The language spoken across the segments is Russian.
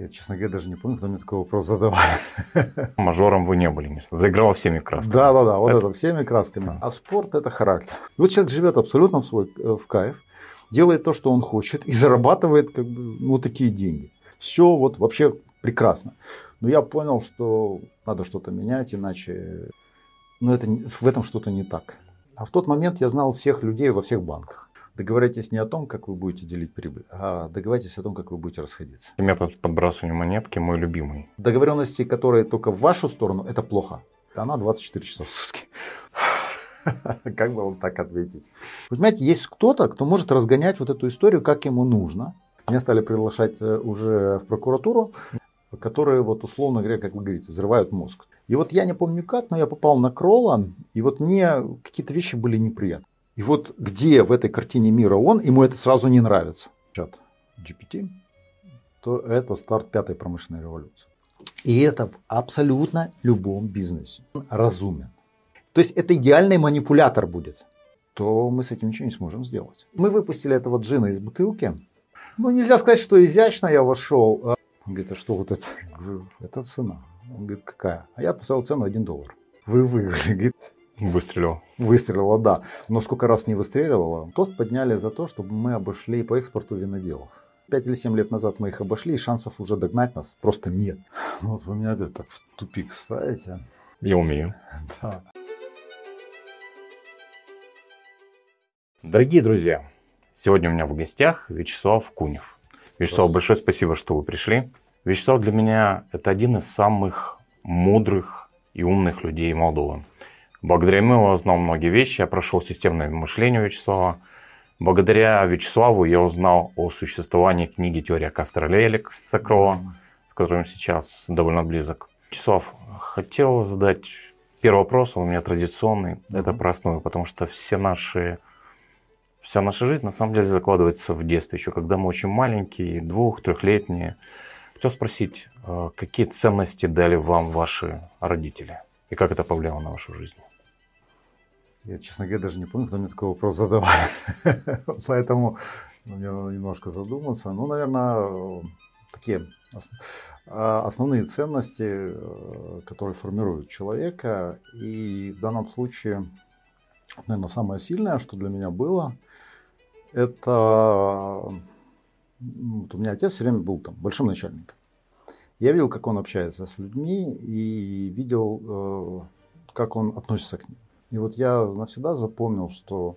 Я, честно говоря, даже не помню, кто мне такой вопрос задавал. Мажором вы не были, заиграл всеми красками. Да, да, да, вот это, это всеми красками. А спорт это характер. И вот человек живет абсолютно в свой э, в кайф, делает то, что он хочет, и зарабатывает как бы ну, такие деньги. Все вот вообще прекрасно. Но я понял, что надо что-то менять, иначе ну, это, в этом что-то не так. А в тот момент я знал всех людей во всех банках. Договоритесь не о том, как вы будете делить прибыль, а договоритесь о том, как вы будете расходиться. Метод подбрасывания монетки мой любимый. Договоренности, которые только в вашу сторону, это плохо. Она 24 часа в сутки. Как бы вам так ответить? Понимаете, есть кто-то, кто может разгонять вот эту историю, как ему нужно. Меня стали приглашать э, уже в прокуратуру, которые, вот условно говоря, как вы говорите, взрывают мозг. И вот я не помню как, но я попал на Кролла, и вот мне какие-то вещи были неприятны. И вот где в этой картине мира он, ему это сразу не нравится. Чат GPT, то это старт пятой промышленной революции. И это в абсолютно любом бизнесе. Он разумен. То есть это идеальный манипулятор будет. То мы с этим ничего не сможем сделать. Мы выпустили этого джина из бутылки. Ну, нельзя сказать, что изящно я вошел. Он говорит, а что вот это? Это цена. Он говорит, какая? А я поставил цену 1 доллар. Вы выиграли. Говорит, Выстрелил. Выстрелила, да. Но сколько раз не выстреливала. Тост подняли за то, чтобы мы обошли по экспорту виноделов. Пять или семь лет назад мы их обошли, и шансов уже догнать нас просто нет. Ну вот вы меня опять так в тупик ставите. Я умею. Да. Дорогие друзья, сегодня у меня в гостях Вячеслав Кунев. Вячеслав, большое спасибо, что вы пришли. Вячеслав для меня это один из самых мудрых и умных людей Молдовы. Благодаря ему я узнал многие вещи, я прошел системное мышление Вячеслава. Благодаря Вячеславу я узнал о существовании книги «Теория Кастроля» Алекса Крова, с которым сейчас довольно близок. Вячеслав, хотел задать первый вопрос, он у меня традиционный, mm-hmm. это про основу, потому что все наши, вся наша жизнь на самом деле закладывается в детстве, еще когда мы очень маленькие, двух, трехлетние. Хотел спросить, э, какие ценности дали вам ваши родители и как это повлияло на вашу жизнь? Я, честно говоря, даже не помню, кто мне такой вопрос задавал. Поэтому мне надо немножко задуматься. Ну, наверное, такие а, основные ценности, э, которые формируют человека. И в данном случае, наверное, самое сильное, что для меня было, это вот у меня отец все время был там большим начальником. Я видел, как он общается с людьми и видел, э, как он относится к ним. И вот я навсегда запомнил, что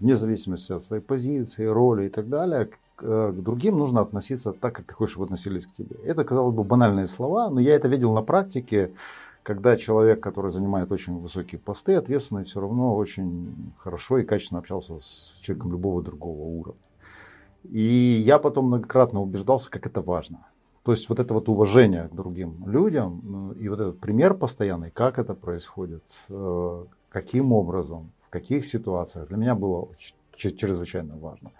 вне зависимости от своей позиции, роли и так далее, к, э, другим нужно относиться так, как ты хочешь, чтобы относились к тебе. Это, казалось бы, банальные слова, но я это видел на практике, когда человек, который занимает очень высокие посты, ответственный, все равно очень хорошо и качественно общался с человеком любого другого уровня. И я потом многократно убеждался, как это важно. То есть вот это вот уважение к другим людям ну, и вот этот пример постоянный, как это происходит, э, каким образом, в каких ситуациях, для меня было чрезвычайно важно.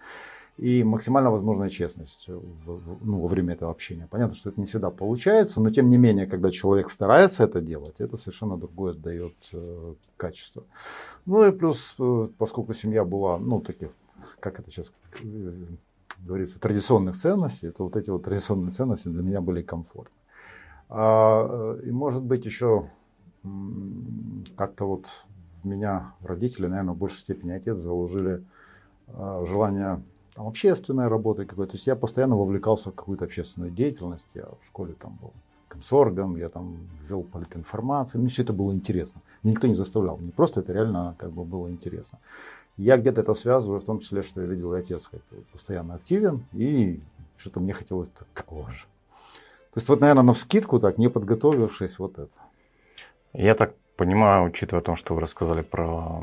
И максимально возможная честность ну, во время этого общения. Понятно, что это не всегда получается, но тем не менее, когда человек старается это делать, это совершенно другое дает э, качество. Ну и плюс, э, поскольку семья была, ну, таких, как это сейчас э, говорится, традиционных ценностей, то вот эти вот традиционные ценности для меня были комфортны. А, э, и может быть еще как-то вот меня родители, наверное, в большей степени отец заложили э, желание там, общественной работы какой-то. То есть я постоянно вовлекался в какую-то общественную деятельность. Я в школе там был комсоргом, я там вел политинформацию. Мне все это было интересно. Мне никто не заставлял. Мне просто это реально как бы было интересно. Я где-то это связываю, в том числе, что я видел, отец постоянно активен, и что-то мне хотелось такого же. То есть вот, наверное, на вскидку так, не подготовившись, вот это. Я так понимаю, учитывая то, что вы рассказали про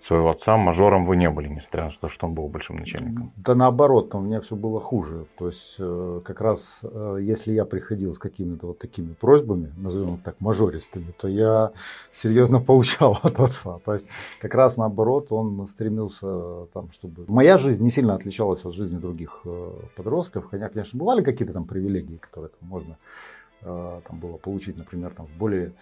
своего отца, мажором вы не были, несмотря на то, что он был большим начальником. Да наоборот, у меня все было хуже. То есть э, как раз э, если я приходил с какими-то вот такими просьбами, назовем их так, мажористыми, то я серьезно получал от отца. То есть как раз наоборот, он стремился там, чтобы... Моя жизнь не сильно отличалась от жизни других э, подростков, хотя, конечно, бывали какие-то там привилегии, которые там можно там было получить, например, там в более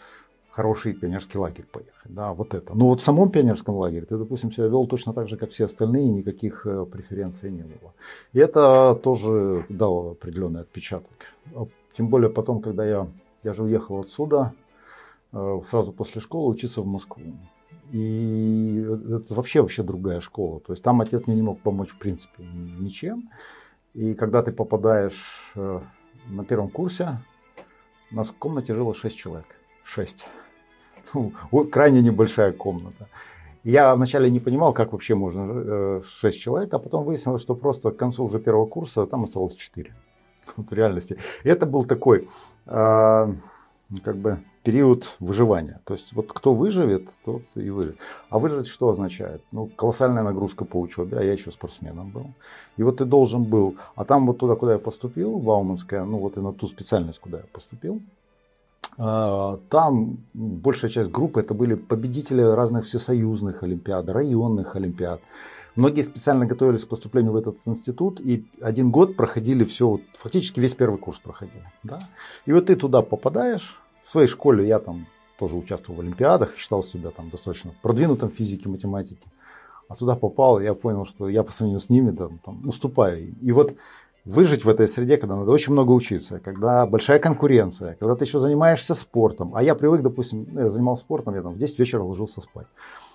хороший пионерский лагерь поехать. Да, вот это. Но вот в самом пионерском лагере ты, допустим, себя вел точно так же, как все остальные, никаких э, преференций не было. И это тоже дало определенный отпечаток. А тем более потом, когда я, я же уехал отсюда, э, сразу после школы учиться в Москву. И это вообще вообще другая школа. То есть там отец мне не мог помочь в принципе ничем. И когда ты попадаешь э, на первом курсе, у нас в комнате жило 6 человек. 6. Ну, крайне небольшая комната. Я вначале не понимал, как вообще можно 6 э, человек, а потом выяснилось, что просто к концу уже первого курса там осталось 4. Вот в реальности. И это был такой, э, как бы, период выживания. То есть вот кто выживет, тот и выживет. А выжить что означает? Ну, колоссальная нагрузка по учебе, а я еще спортсменом был. И вот ты должен был, а там вот туда, куда я поступил, в Бауманское, ну вот и на ту специальность, куда я поступил, там большая часть группы это были победители разных всесоюзных олимпиад, районных олимпиад. Многие специально готовились к поступлению в этот институт и один год проходили все, фактически весь первый курс проходили. Да? И вот ты туда попадаешь, в своей школе я там тоже участвовал в олимпиадах, считал себя там достаточно продвинутым в физике, математике. А туда попал, и я понял, что я по сравнению с ними там, там, уступаю. И вот выжить в этой среде, когда надо очень много учиться, когда большая конкуренция, когда ты еще занимаешься спортом. А я привык, допустим, ну, я занимался спортом, я там в 10 вечера ложился спать.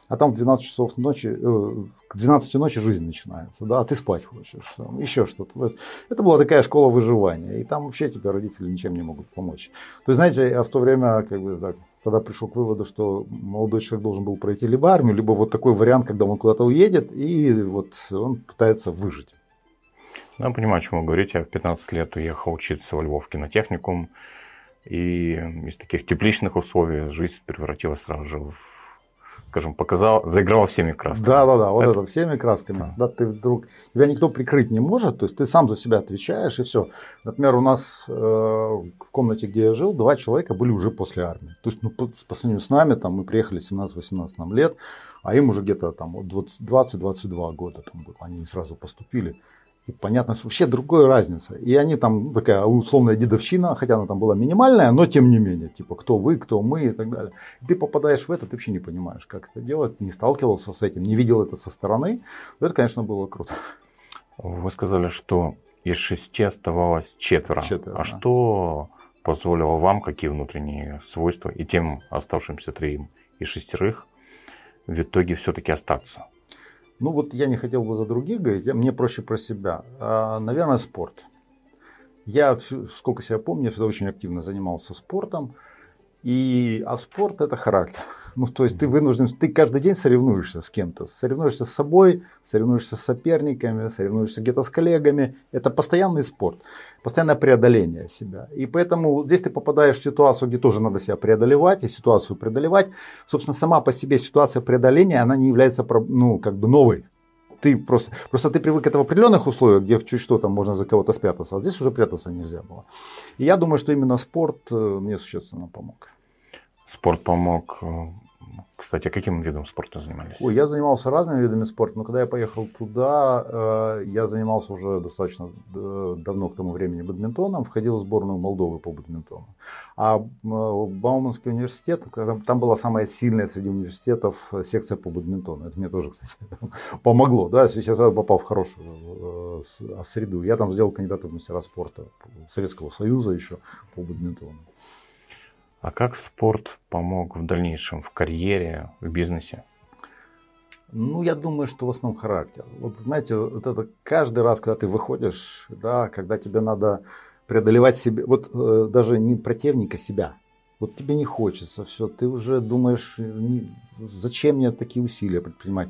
А там в 12 часов ночи, э, к 12 ночи жизнь начинается, да, а ты спать хочешь, там, еще что-то. Это была такая школа выживания, и там вообще тебе родители ничем не могут помочь. То есть, знаете, я в то время, как бы так, тогда пришел к выводу, что молодой человек должен был пройти либо армию, либо вот такой вариант, когда он куда-то уедет, и вот он пытается выжить. Я понимаю, о чем вы говорите. Я в 15 лет уехал учиться во Львов кинотехникум. И из таких тепличных условий жизнь превратилась сразу же в скажем, показал, заиграл всеми красками. Да, да, да, вот это, это всеми красками. Да, ты вдруг тебя никто прикрыть не может, то есть ты сам за себя отвечаешь и все. Например, у нас э, в комнате, где я жил, два человека были уже после армии. То есть, ну, по, по сравнению с нами, там мы приехали 17-18 нам лет, а им уже где-то там 20-22 года там было, они сразу поступили. И понятно, что вообще другая разница. И они там, ну, такая условная дедовщина, хотя она там была минимальная, но тем не менее, типа, кто вы, кто мы и так далее. И ты попадаешь в это, ты вообще не понимаешь, как это делать, не сталкивался с этим, не видел это со стороны. Это, конечно, было круто. Вы сказали, что из шести оставалось четверо. четверо а да. что позволило вам, какие внутренние свойства, и тем оставшимся троим и шестерых в итоге все-таки остаться? Ну вот я не хотел бы за других говорить, мне проще про себя. А, наверное, спорт. Я, сколько себя помню, я всегда очень активно занимался спортом. И, а спорт это характер. Ну, то есть ты вынужден, ты каждый день соревнуешься с кем-то. Соревнуешься с собой, соревнуешься с соперниками, соревнуешься где-то с коллегами. Это постоянный спорт, постоянное преодоление себя. И поэтому здесь ты попадаешь в ситуацию, где тоже надо себя преодолевать, и ситуацию преодолевать. Собственно, сама по себе ситуация преодоления, она не является, ну, как бы новой ты просто, просто ты привык это в определенных условиях, где чуть что там можно за кого-то спрятаться, а здесь уже прятаться нельзя было. И я думаю, что именно спорт э, мне существенно помог. Спорт помог э, кстати, а каким видом спорта занимались? Ой, я занимался разными видами спорта, но когда я поехал туда, э, я занимался уже достаточно э, давно к тому времени бадминтоном, входил в сборную Молдовы по бадминтону. А э, Бауманский университет, там, была самая сильная среди университетов секция по бадминтону. Это мне тоже, кстати, помогло. Да, я сразу попал в хорошую среду. Я там сделал кандидата в мастера спорта Советского Союза еще по бадминтону. А как спорт помог в дальнейшем в карьере, в бизнесе? Ну, я думаю, что в основном характер. Вот, знаете, вот это каждый раз, когда ты выходишь, да, когда тебе надо преодолевать себе, вот э, даже не противника, себя. Вот тебе не хочется, все, ты уже думаешь, не, зачем мне такие усилия предпринимать.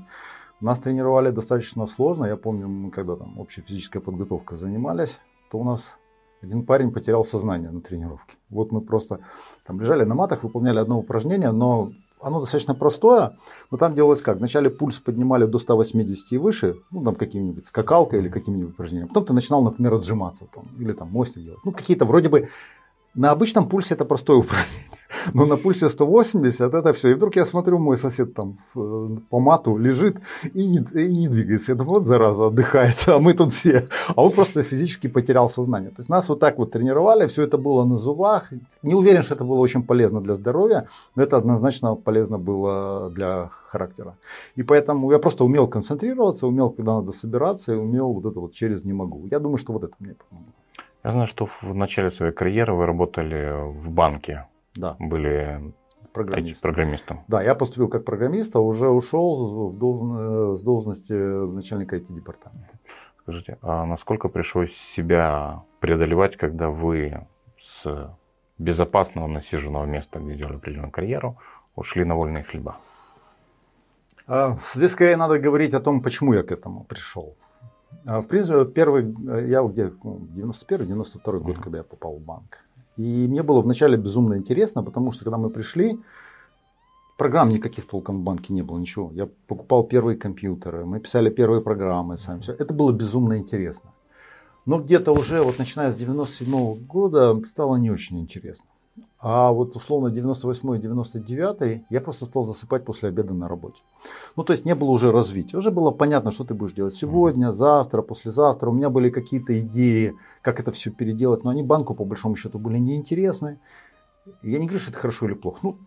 Нас тренировали достаточно сложно. Я помню, мы когда там общая физическая подготовка занимались, то у нас один парень потерял сознание на тренировке. Вот мы просто там лежали на матах, выполняли одно упражнение, но оно достаточно простое, но там делалось как? Вначале пульс поднимали до 180 и выше, ну там каким-нибудь скакалкой или каким-нибудь упражнением. Потом ты начинал, например, отжиматься там, или там мостик делать. Ну какие-то вроде бы На обычном пульсе это простое упражнение. Но на пульсе 180 это все. И вдруг я смотрю, мой сосед там э, по мату лежит и не, и не двигается. Я думаю, вот зараза, отдыхает, а мы тут все. А он просто физически потерял сознание. То есть нас вот так вот тренировали, все это было на зубах. Не уверен, что это было очень полезно для здоровья, но это однозначно полезно было для характера. И поэтому я просто умел концентрироваться, умел, когда надо собираться, и умел вот это вот через не могу. Я думаю, что вот это мне помогло. Я знаю, что в начале своей карьеры вы работали в банке. Да. Были программист. программистом. Да, я поступил как программист, а уже ушел в должн... с должности начальника IT-департамента. Скажите, а насколько пришлось себя преодолевать, когда вы с безопасного насиженного места, где делали определенную карьеру, ушли на вольные хлеба? А, здесь скорее надо говорить о том, почему я к этому пришел. А, в принципе, первый, я где, 91-92 ну, год, когда я попал в банк. И мне было вначале безумно интересно, потому что когда мы пришли, программ никаких толком в банке не было, ничего. Я покупал первые компьютеры, мы писали первые программы сами. Все. Это было безумно интересно. Но где-то уже, вот начиная с 97 -го года, стало не очень интересно. А вот условно 98-99 я просто стал засыпать после обеда на работе. Ну, то есть не было уже развития. Уже было понятно, что ты будешь делать сегодня, завтра, послезавтра. У меня были какие-то идеи, как это все переделать, но они банку по большому счету были неинтересны. Я не говорю, что это хорошо или плохо. Ну,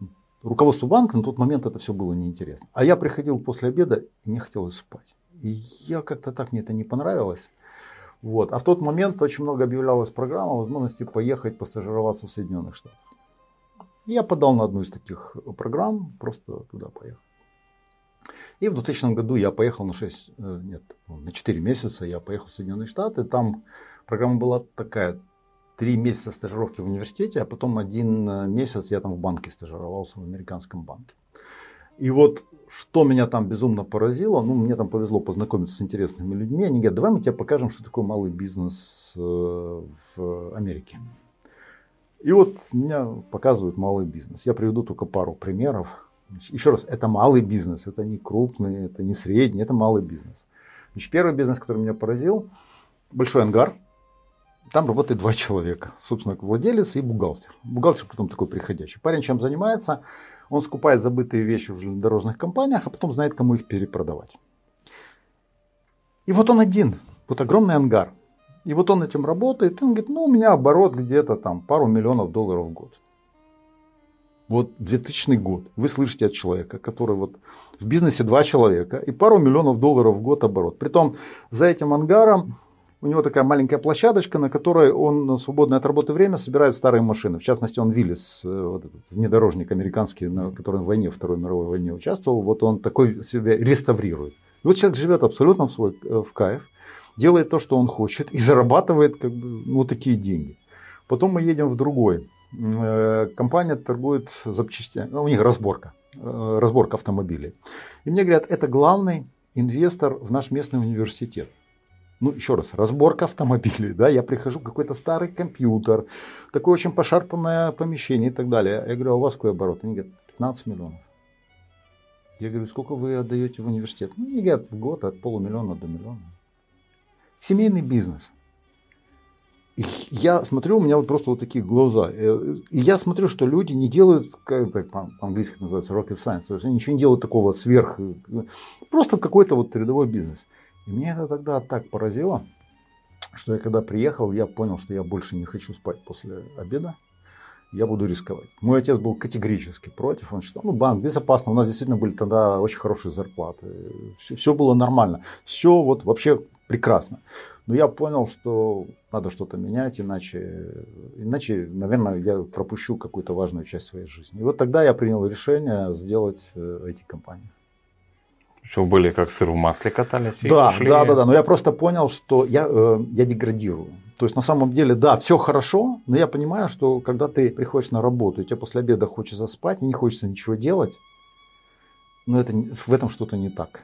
руководству банка на тот момент это все было неинтересно. А я приходил после обеда и мне хотелось спать. И я как-то так, мне это не понравилось. Вот. А в тот момент очень много объявлялось программ о возможности поехать постажироваться в Соединенных Штатах. Я подал на одну из таких программ, просто туда поехал. И в 2000 году я поехал на 6, э, нет, на 4 месяца я поехал в Соединенные Штаты. Там программа была такая, 3 месяца стажировки в университете, а потом один э, месяц я там в банке стажировался, в американском банке. И вот что меня там безумно поразило, ну, мне там повезло познакомиться с интересными людьми. Они говорят, давай мы тебе покажем, что такое малый бизнес э, в Америке. И вот меня показывают малый бизнес. Я приведу только пару примеров. Еще раз, это малый бизнес, это не крупный, это не средний, это малый бизнес. Значит, первый бизнес, который меня поразил, большой ангар. Там работает два человека. Собственно, владелец и бухгалтер. Бухгалтер потом такой приходящий. Парень чем занимается? Он скупает забытые вещи в железнодорожных компаниях, а потом знает, кому их перепродавать. И вот он один. Вот огромный ангар. И вот он этим работает, и он говорит, ну у меня оборот где-то там пару миллионов долларов в год. Вот 2000 год. Вы слышите от человека, который вот в бизнесе два человека и пару миллионов долларов в год оборот. Притом за этим ангаром у него такая маленькая площадочка, на которой он в свободное от работы время собирает старые машины. В частности, он Виллис, э, вот этот внедорожник американский, на котором в войне, Второй мировой войне участвовал, вот он такой себя реставрирует. И вот человек живет абсолютно в свой э, в кайф делает то, что он хочет, и зарабатывает как бы, ну, такие деньги. Потом мы едем в другой. Э, компания торгует запчастями, ну, у них разборка, разборка автомобилей. И мне говорят, это главный инвестор в наш местный университет. Ну, еще раз, разборка автомобилей, да, я прихожу, какой-то старый компьютер, такое очень пошарпанное помещение и так далее. Я говорю, а у вас какой оборот? Они говорят, 15 миллионов. Я говорю, сколько вы отдаете в университет? Ну, они говорят, в год от полумиллиона до миллиона семейный бизнес. И я смотрю, у меня вот просто вот такие глаза. Э, и я смотрю, что люди не делают, как это по-английски называется, rocket science, то есть они ничего не делают такого сверх, э, просто какой-то вот рядовой бизнес. И меня это тогда так поразило, что я когда приехал, я понял, что я больше не хочу спать после обеда, я буду рисковать. Мой отец был категорически против, он считал, ну банк безопасно, у нас действительно были тогда очень хорошие зарплаты, все, все было нормально, все вот вообще прекрасно. Но я понял, что надо что-то менять, иначе, иначе, наверное, я пропущу какую-то важную часть своей жизни. И вот тогда я принял решение сделать эти компании. Все были как сыр в масле катались? Да, ушли. да, да, да. Но я просто понял, что я, э, я деградирую. То есть на самом деле, да, все хорошо, но я понимаю, что когда ты приходишь на работу, и тебе после обеда хочется спать, и не хочется ничего делать, но это, в этом что-то не так.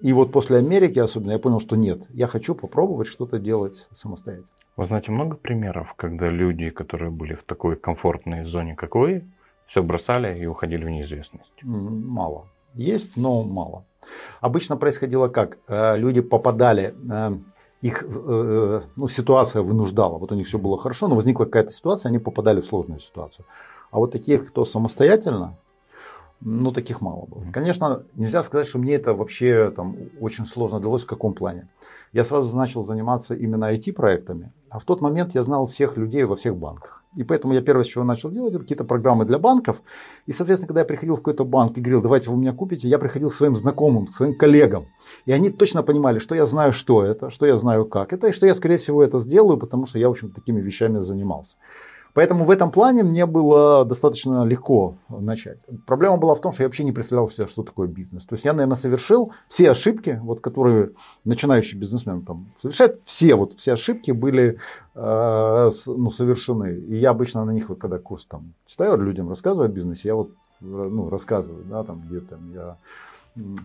И вот после Америки особенно я понял, что нет, я хочу попробовать что-то делать самостоятельно. Вы знаете много примеров, когда люди, которые были в такой комфортной зоне, как вы, все бросали и уходили в неизвестность? Мало. Есть, но мало. Обычно происходило как? Э, люди попадали, э, их э, ну, ситуация вынуждала. Вот у них все было хорошо, но возникла какая-то ситуация, они попадали в сложную ситуацию. А вот таких, кто самостоятельно, ну, таких мало было. Конечно, нельзя сказать, что мне это вообще там, очень сложно далось в каком плане. Я сразу начал заниматься именно IT-проектами, а в тот момент я знал всех людей во всех банках. И поэтому я первое, с чего начал делать, это какие-то программы для банков. И, соответственно, когда я приходил в какой-то банк и говорил, давайте вы меня купите, я приходил к своим знакомым, к своим коллегам. И они точно понимали, что я знаю, что это, что я знаю, как это, и что я, скорее всего, это сделаю, потому что я, в общем, такими вещами занимался. Поэтому в этом плане мне было достаточно легко начать. Проблема была в том, что я вообще не представлял себе, что такое бизнес. То есть я, наверное, совершил все ошибки, вот, которые начинающий бизнесмен там совершает. Все, вот, все ошибки были э, ну, совершены. И я обычно на них, вот, когда курс там читаю, людям рассказываю о бизнесе, я вот ну, рассказываю, да, там, где там я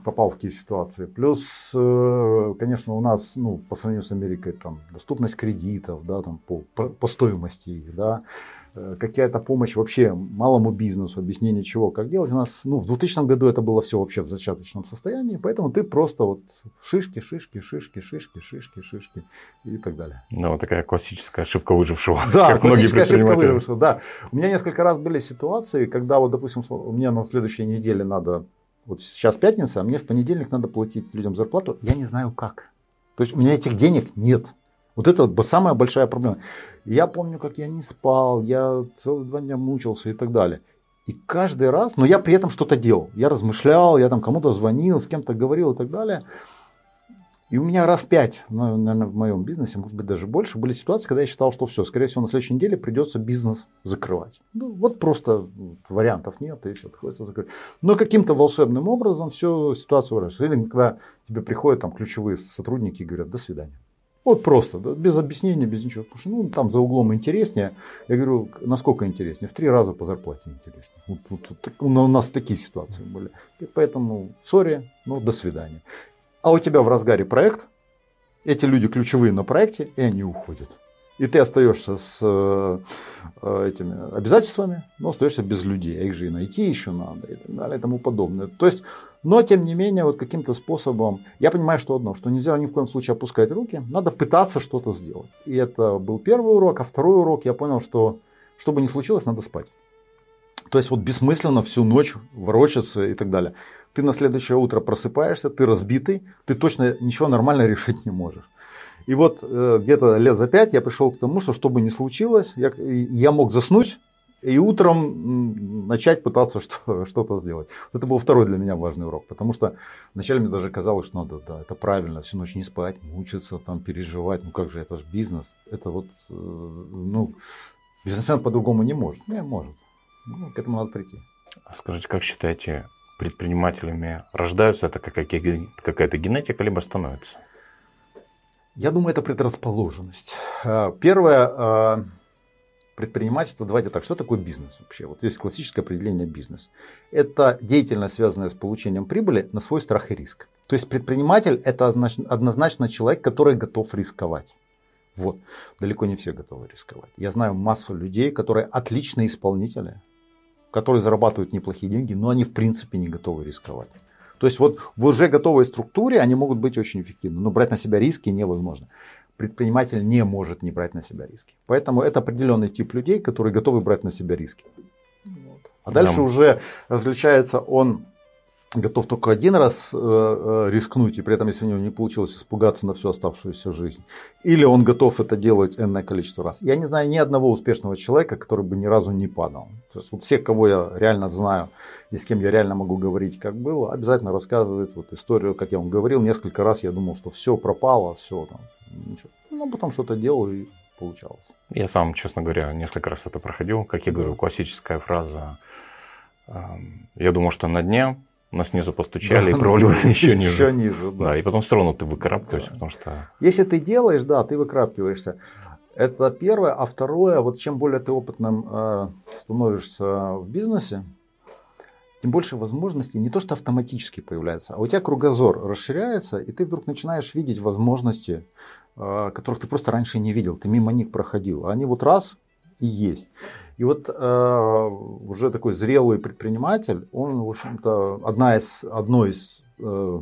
попал в какие ситуации. Плюс, э, конечно, у нас, ну, по сравнению с Америкой, там, доступность кредитов, да, там, по, по стоимости их, да, э, какая-то помощь вообще малому бизнесу, объяснение чего, как делать. У нас, ну, в 2000 году это было все вообще в зачаточном состоянии, поэтому ты просто вот шишки, шишки, шишки, шишки, шишки, шишки и так далее. Ну, вот такая классическая ошибка выжившего. Да, классическая ошибка выжившего, да. У меня несколько раз были ситуации, когда вот, допустим, мне на следующей неделе надо вот сейчас пятница, а мне в понедельник надо платить людям зарплату, я не знаю как. То есть у меня этих денег нет. Вот это самая большая проблема. Я помню, как я не спал, я целые два дня мучился и так далее. И каждый раз, но я при этом что-то делал. Я размышлял, я там кому-то звонил, с кем-то говорил и так далее. И у меня раз пять, ну, наверное, в моем бизнесе, может быть, даже больше, были ситуации, когда я считал, что все, скорее всего, на следующей неделе придется бизнес закрывать. Ну, вот просто вариантов нет, и все, приходится закрыть. Но каким-то волшебным образом все ситуацию выражается. Или когда тебе приходят там ключевые сотрудники и говорят, до свидания. Вот просто, да, без объяснения, без ничего. Потому что ну, там за углом интереснее. Я говорю, насколько интереснее? В три раза по зарплате интереснее. Вот, вот, вот, у нас такие ситуации были. И поэтому, сори, ну, до свидания а у тебя в разгаре проект, эти люди ключевые на проекте, и они уходят. И ты остаешься с э, э, этими обязательствами, но остаешься без людей. А их же и найти еще надо и так далее и тому подобное. То есть, но тем не менее, вот каким-то способом, я понимаю, что одно, что нельзя ни в коем случае опускать руки, надо пытаться что-то сделать. И это был первый урок, а второй урок я понял, что что бы ни случилось, надо спать. То есть вот бессмысленно всю ночь ворочаться и так далее ты на следующее утро просыпаешься, ты разбитый, ты точно ничего нормально решить не можешь. И вот э, где-то лет за пять я пришел к тому, что что бы ни случилось, я, я мог заснуть и утром начать пытаться что, что-то сделать. Это был второй для меня важный урок, потому что вначале мне даже казалось, что надо, да, это правильно, всю ночь не спать, мучиться, там, переживать, ну как же, это же бизнес, это вот, э, ну, бизнесмен по-другому не может. Не, может. Ну, к этому надо прийти. А скажите, как считаете, предпринимателями рождаются, это какая-то генетика, либо становятся? Я думаю, это предрасположенность. А, первое, а, предпринимательство, давайте так, что такое бизнес вообще? Вот есть классическое определение бизнес. Это деятельность, связанная с получением прибыли на свой страх и риск. То есть предприниматель это однозначно человек, который готов рисковать. Вот. Далеко не все готовы рисковать. Я знаю массу людей, которые отличные исполнители, которые зарабатывают неплохие деньги, но они в принципе не готовы рисковать. То есть вот в уже готовой структуре они могут быть очень эффективны, но брать на себя риски невозможно. Предприниматель не может не брать на себя риски. Поэтому это определенный тип людей, которые готовы брать на себя риски. Вот. А дальше да. уже различается он готов только один раз э, э, рискнуть, и при этом, если у него не получилось, испугаться на всю оставшуюся жизнь. Или он готов это делать энное количество раз. Я не знаю ни одного успешного человека, который бы ни разу не падал. То есть вот все, кого я реально знаю и с кем я реально могу говорить, как было, обязательно рассказывают вот историю, как я вам говорил, несколько раз я думал, что все пропало, все там, ничего. Ну, потом что-то делал и получалось. Я сам, честно говоря, несколько раз это проходил. Как я говорю, классическая фраза. Я думал, что на дне нас снизу постучали да, и провалился еще ниже. Еще ниже, да. да. И потом все равно ты выкарабкиваешься, да. потому что... Если ты делаешь, да, ты выкрапкиваешься. Это первое. А второе, вот чем более ты опытным э, становишься в бизнесе, тем больше возможностей не то что автоматически появляется, а у тебя кругозор расширяется, и ты вдруг начинаешь видеть возможности, э, которых ты просто раньше не видел, ты мимо них проходил. Они вот раз и есть. И вот э, уже такой зрелый предприниматель, он, в общем-то, одна из, одно из э,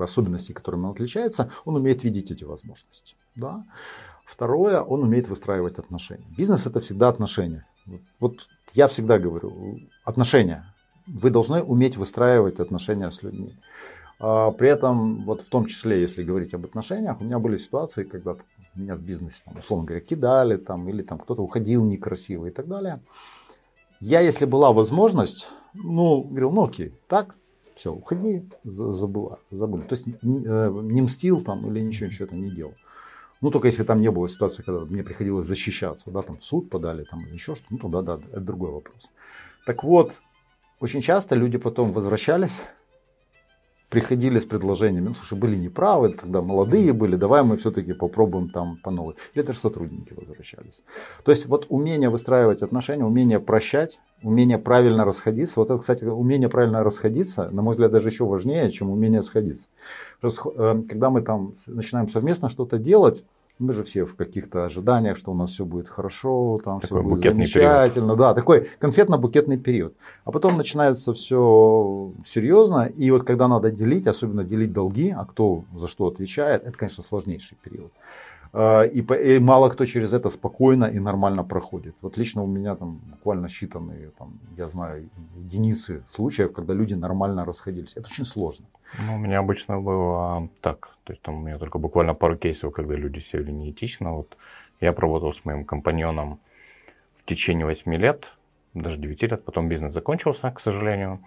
особенностей, которыми он отличается, он умеет видеть эти возможности. Да? Второе, он умеет выстраивать отношения. Бизнес это всегда отношения. Вот, вот я всегда говорю, отношения. Вы должны уметь выстраивать отношения с людьми. А, при этом, вот в том числе, если говорить об отношениях, у меня были ситуации, когда меня в бизнесе, там, условно говоря, кидали, там, или там кто-то уходил некрасиво и так далее. Я, если была возможность, ну, говорил, ну окей, так, все, уходи, забыла, забыли. То есть э, не мстил там или ничего, ничего это не делал. Ну, только если там не было ситуации, когда мне приходилось защищаться, да, там в суд подали, там или еще что-то, ну, тогда, да, это другой вопрос. Так вот, очень часто люди потом возвращались приходили с предложениями, ну, слушай, были неправы, тогда молодые были, давай мы все-таки попробуем там по новой. Или даже сотрудники возвращались. То есть вот умение выстраивать отношения, умение прощать, умение правильно расходиться. Вот это, кстати, умение правильно расходиться, на мой взгляд, даже еще важнее, чем умение сходиться. Э, когда мы там начинаем совместно что-то делать, мы же все в каких-то ожиданиях, что у нас все будет хорошо, там такой все будет замечательно. Период. Да, такой конфетно-букетный период. А потом начинается все серьезно. И вот когда надо делить, особенно делить долги, а кто за что отвечает, это, конечно, сложнейший период. А, и, и мало кто через это спокойно и нормально проходит. Вот лично у меня там буквально считанные, там, я знаю, единицы случаев, когда люди нормально расходились. Это очень сложно. Ну, у меня обычно было так. То есть там у меня только буквально пару кейсов, когда люди сели неэтично. Вот я проработал с моим компаньоном в течение 8 лет, даже 9 лет. Потом бизнес закончился, к сожалению.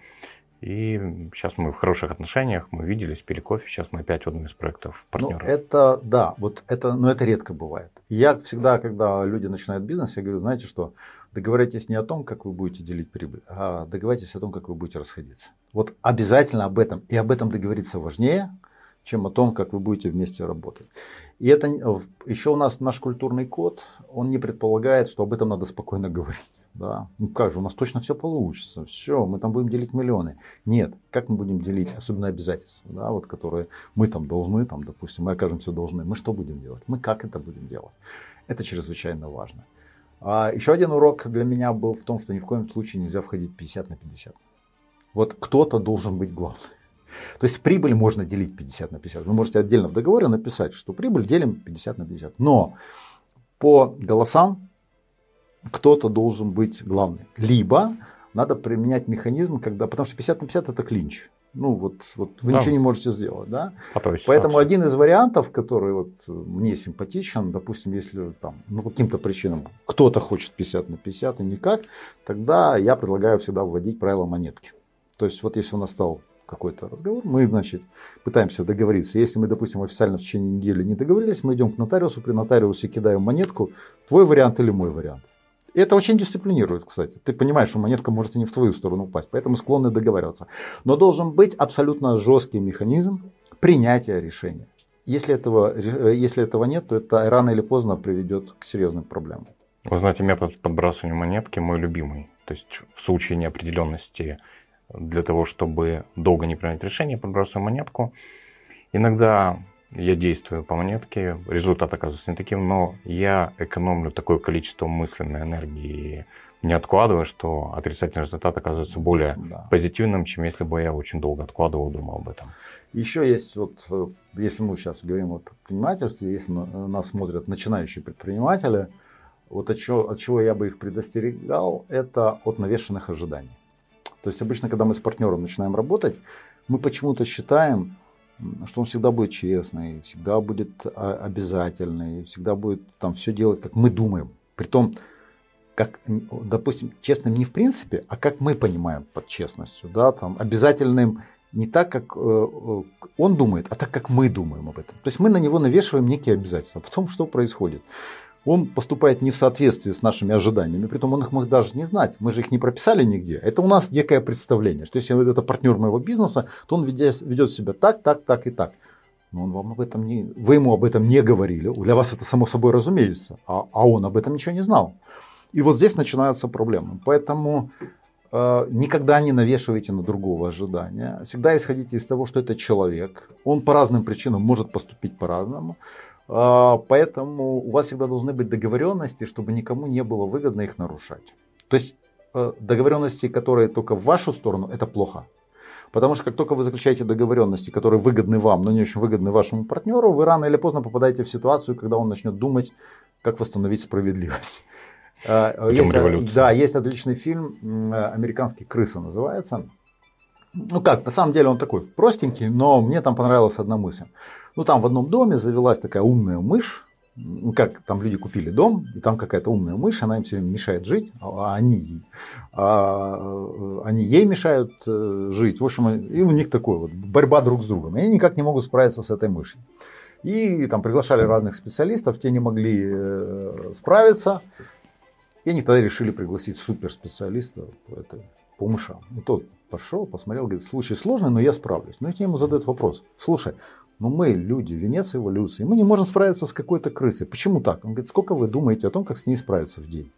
И сейчас мы в хороших отношениях, мы виделись, пили кофе, сейчас мы опять в одном из проектов партнеров. Ну, это, да, вот это, но это редко бывает. Я всегда, когда люди начинают бизнес, я говорю, знаете что, договоритесь не о том, как вы будете делить прибыль, а договоритесь о том, как вы будете расходиться. Вот обязательно об этом. И об этом договориться важнее, чем о том, как вы будете вместе работать. И это еще у нас наш культурный код, он не предполагает, что об этом надо спокойно говорить. Да. Ну как же, у нас точно все получится. Все, мы там будем делить миллионы. Нет, как мы будем делить, особенно обязательства, да, вот, которые мы там должны, там, допустим, мы окажемся должны. Мы что будем делать? Мы как это будем делать? Это чрезвычайно важно. А еще один урок для меня был в том, что ни в коем случае нельзя входить 50 на 50. Вот кто-то должен быть главным. То есть прибыль можно делить 50 на 50. Вы можете отдельно в договоре написать, что прибыль делим 50 на 50. Но по голосам кто-то должен быть главный. Либо надо применять механизм, когда, потому что 50 на 50 это клинч. Ну вот, вот вы да. ничего не можете сделать, да? Поэтому один из вариантов, который вот мне симпатичен, допустим, если там, ну, по каким-то причинам кто-то хочет 50 на 50 и никак, тогда я предлагаю всегда вводить правила монетки. То есть вот если у нас стал какой-то разговор, мы, значит, пытаемся договориться. Если мы, допустим, официально в течение недели не договорились, мы идем к нотариусу, при нотариусе кидаем монетку, твой вариант или мой вариант. И это очень дисциплинирует, кстати. Ты понимаешь, что монетка может и не в твою сторону упасть, поэтому склонны договариваться. Но должен быть абсолютно жесткий механизм принятия решения. Если этого, если этого нет, то это рано или поздно приведет к серьезным проблемам. Вы знаете, метод подбрасывания монетки мой любимый. То есть в случае неопределенности для того, чтобы долго не принять решение, подбрасываю монетку. Иногда я действую по монетке, результат оказывается не таким, но я экономлю такое количество мысленной энергии, не откладываю, что отрицательный результат оказывается более да. позитивным, чем если бы я очень долго откладывал, думал об этом. Еще есть, вот, э, если мы сейчас говорим о предпринимательстве, если нас смотрят начинающие предприниматели, вот от чего, от чего я бы их предостерегал, это от навешенных ожиданий. То есть обычно, когда мы с партнером начинаем работать, мы почему-то считаем, что он всегда будет честный, всегда будет а, обязательный, всегда будет там все делать, как мы думаем. Притом, как, допустим, честным не в принципе, а как мы понимаем под честностью, да, там, обязательным не так, как э, он думает, а так, как мы думаем об этом. То есть мы на него навешиваем некие обязательства. А потом что происходит? Он поступает не в соответствии с нашими ожиданиями, при том он их мог даже не знать, мы же их не прописали нигде. Это у нас некое представление, что если это партнер моего бизнеса, то он ведет, себя так, так, так и так. Но он вам об этом не, вы ему об этом не говорили, для вас это само собой разумеется, а, а он об этом ничего не знал. И вот здесь начинаются проблемы. Поэтому э, никогда не навешивайте на другого ожидания. Всегда исходите из того, что это человек. Он по разным причинам может поступить по-разному. А, поэтому у вас всегда должны быть договоренности, чтобы никому не было выгодно их нарушать. То есть э, договоренности, которые только в вашу сторону, это плохо. Потому что как только вы заключаете договоренности, которые выгодны вам, но не очень выгодны вашему партнеру, вы рано или поздно попадаете в ситуацию, когда он начнет думать, как восстановить справедливость. А, есть, да, есть отличный фильм, американский «Крыса» называется. Ну как, на самом деле он такой простенький, но мне там понравилась одна мысль. Ну там в одном доме завелась такая умная мышь, ну как там люди купили дом, и там какая-то умная мышь, она им все время мешает жить, а они, а, они ей мешают э, жить. В общем, и у них такой вот борьба друг с другом. И они никак не могут справиться с этой мышью. И там приглашали разных специалистов, те не могли э, справиться. И они тогда решили пригласить суперспециалиста по, по мышам. И тот пошел, посмотрел, говорит, случай сложный, но я справлюсь. Но ему задают вопрос. Слушай, ну мы люди, венец эволюции, мы не можем справиться с какой-то крысой. Почему так? Он говорит, сколько вы думаете о том, как с ней справиться в день?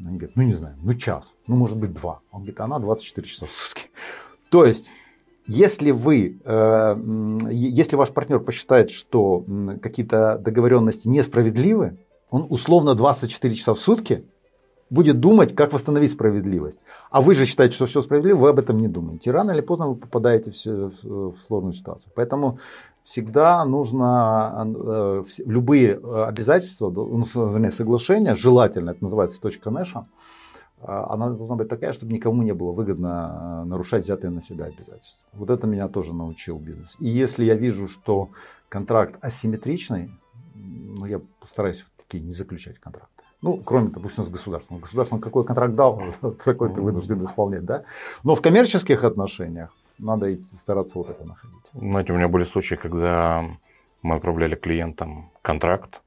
Он говорит, ну не знаю, ну час, ну может быть два. Он говорит, она 24 часа в сутки. То есть, если вы, э, если ваш партнер посчитает, что какие-то договоренности несправедливы, он условно 24 часа в сутки будет думать, как восстановить справедливость. А вы же считаете, что все справедливо, вы об этом не думаете. И рано или поздно вы попадаете в сложную ситуацию. Поэтому всегда нужно э, любые обязательства, ну, соглашения, желательно, это называется точка Нэша, а, она должна быть такая, чтобы никому не было выгодно э, нарушать взятые на себя обязательства. Вот это меня тоже научил бизнес. И если я вижу, что контракт асимметричный, ну, я постараюсь такие не заключать контракт. Ну, кроме, допустим, с государством. Государство какой контракт дал, такой ты вынужден исполнять, да? Но в коммерческих отношениях надо идти, стараться вот это находить. Знаете, у меня были случаи, когда мы отправляли клиентам контракт,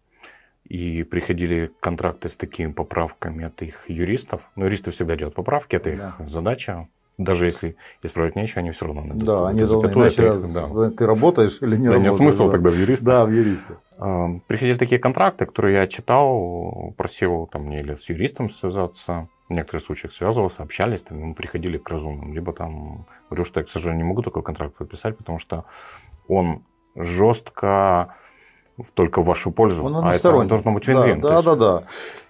и приходили контракты с такими поправками от их юристов. Но юристы всегда делают поправки, это их да. задача. Даже если исправить нечего, они все равно найдут. Да, они должны, иначе да. ты работаешь или не да, работаешь. Нет смысла да. тогда в юристе. Да, в юристе. А, приходили такие контракты, которые я читал, просил там мне или с юристом связаться. В некоторых случаях связывался, общались, там, мы приходили к разумным. Либо там говорю, что я, к сожалению, не могу такой контракт подписать, потому что он жестко только в вашу пользу. Он а это должно быть вин-вин. Да, да, да, да.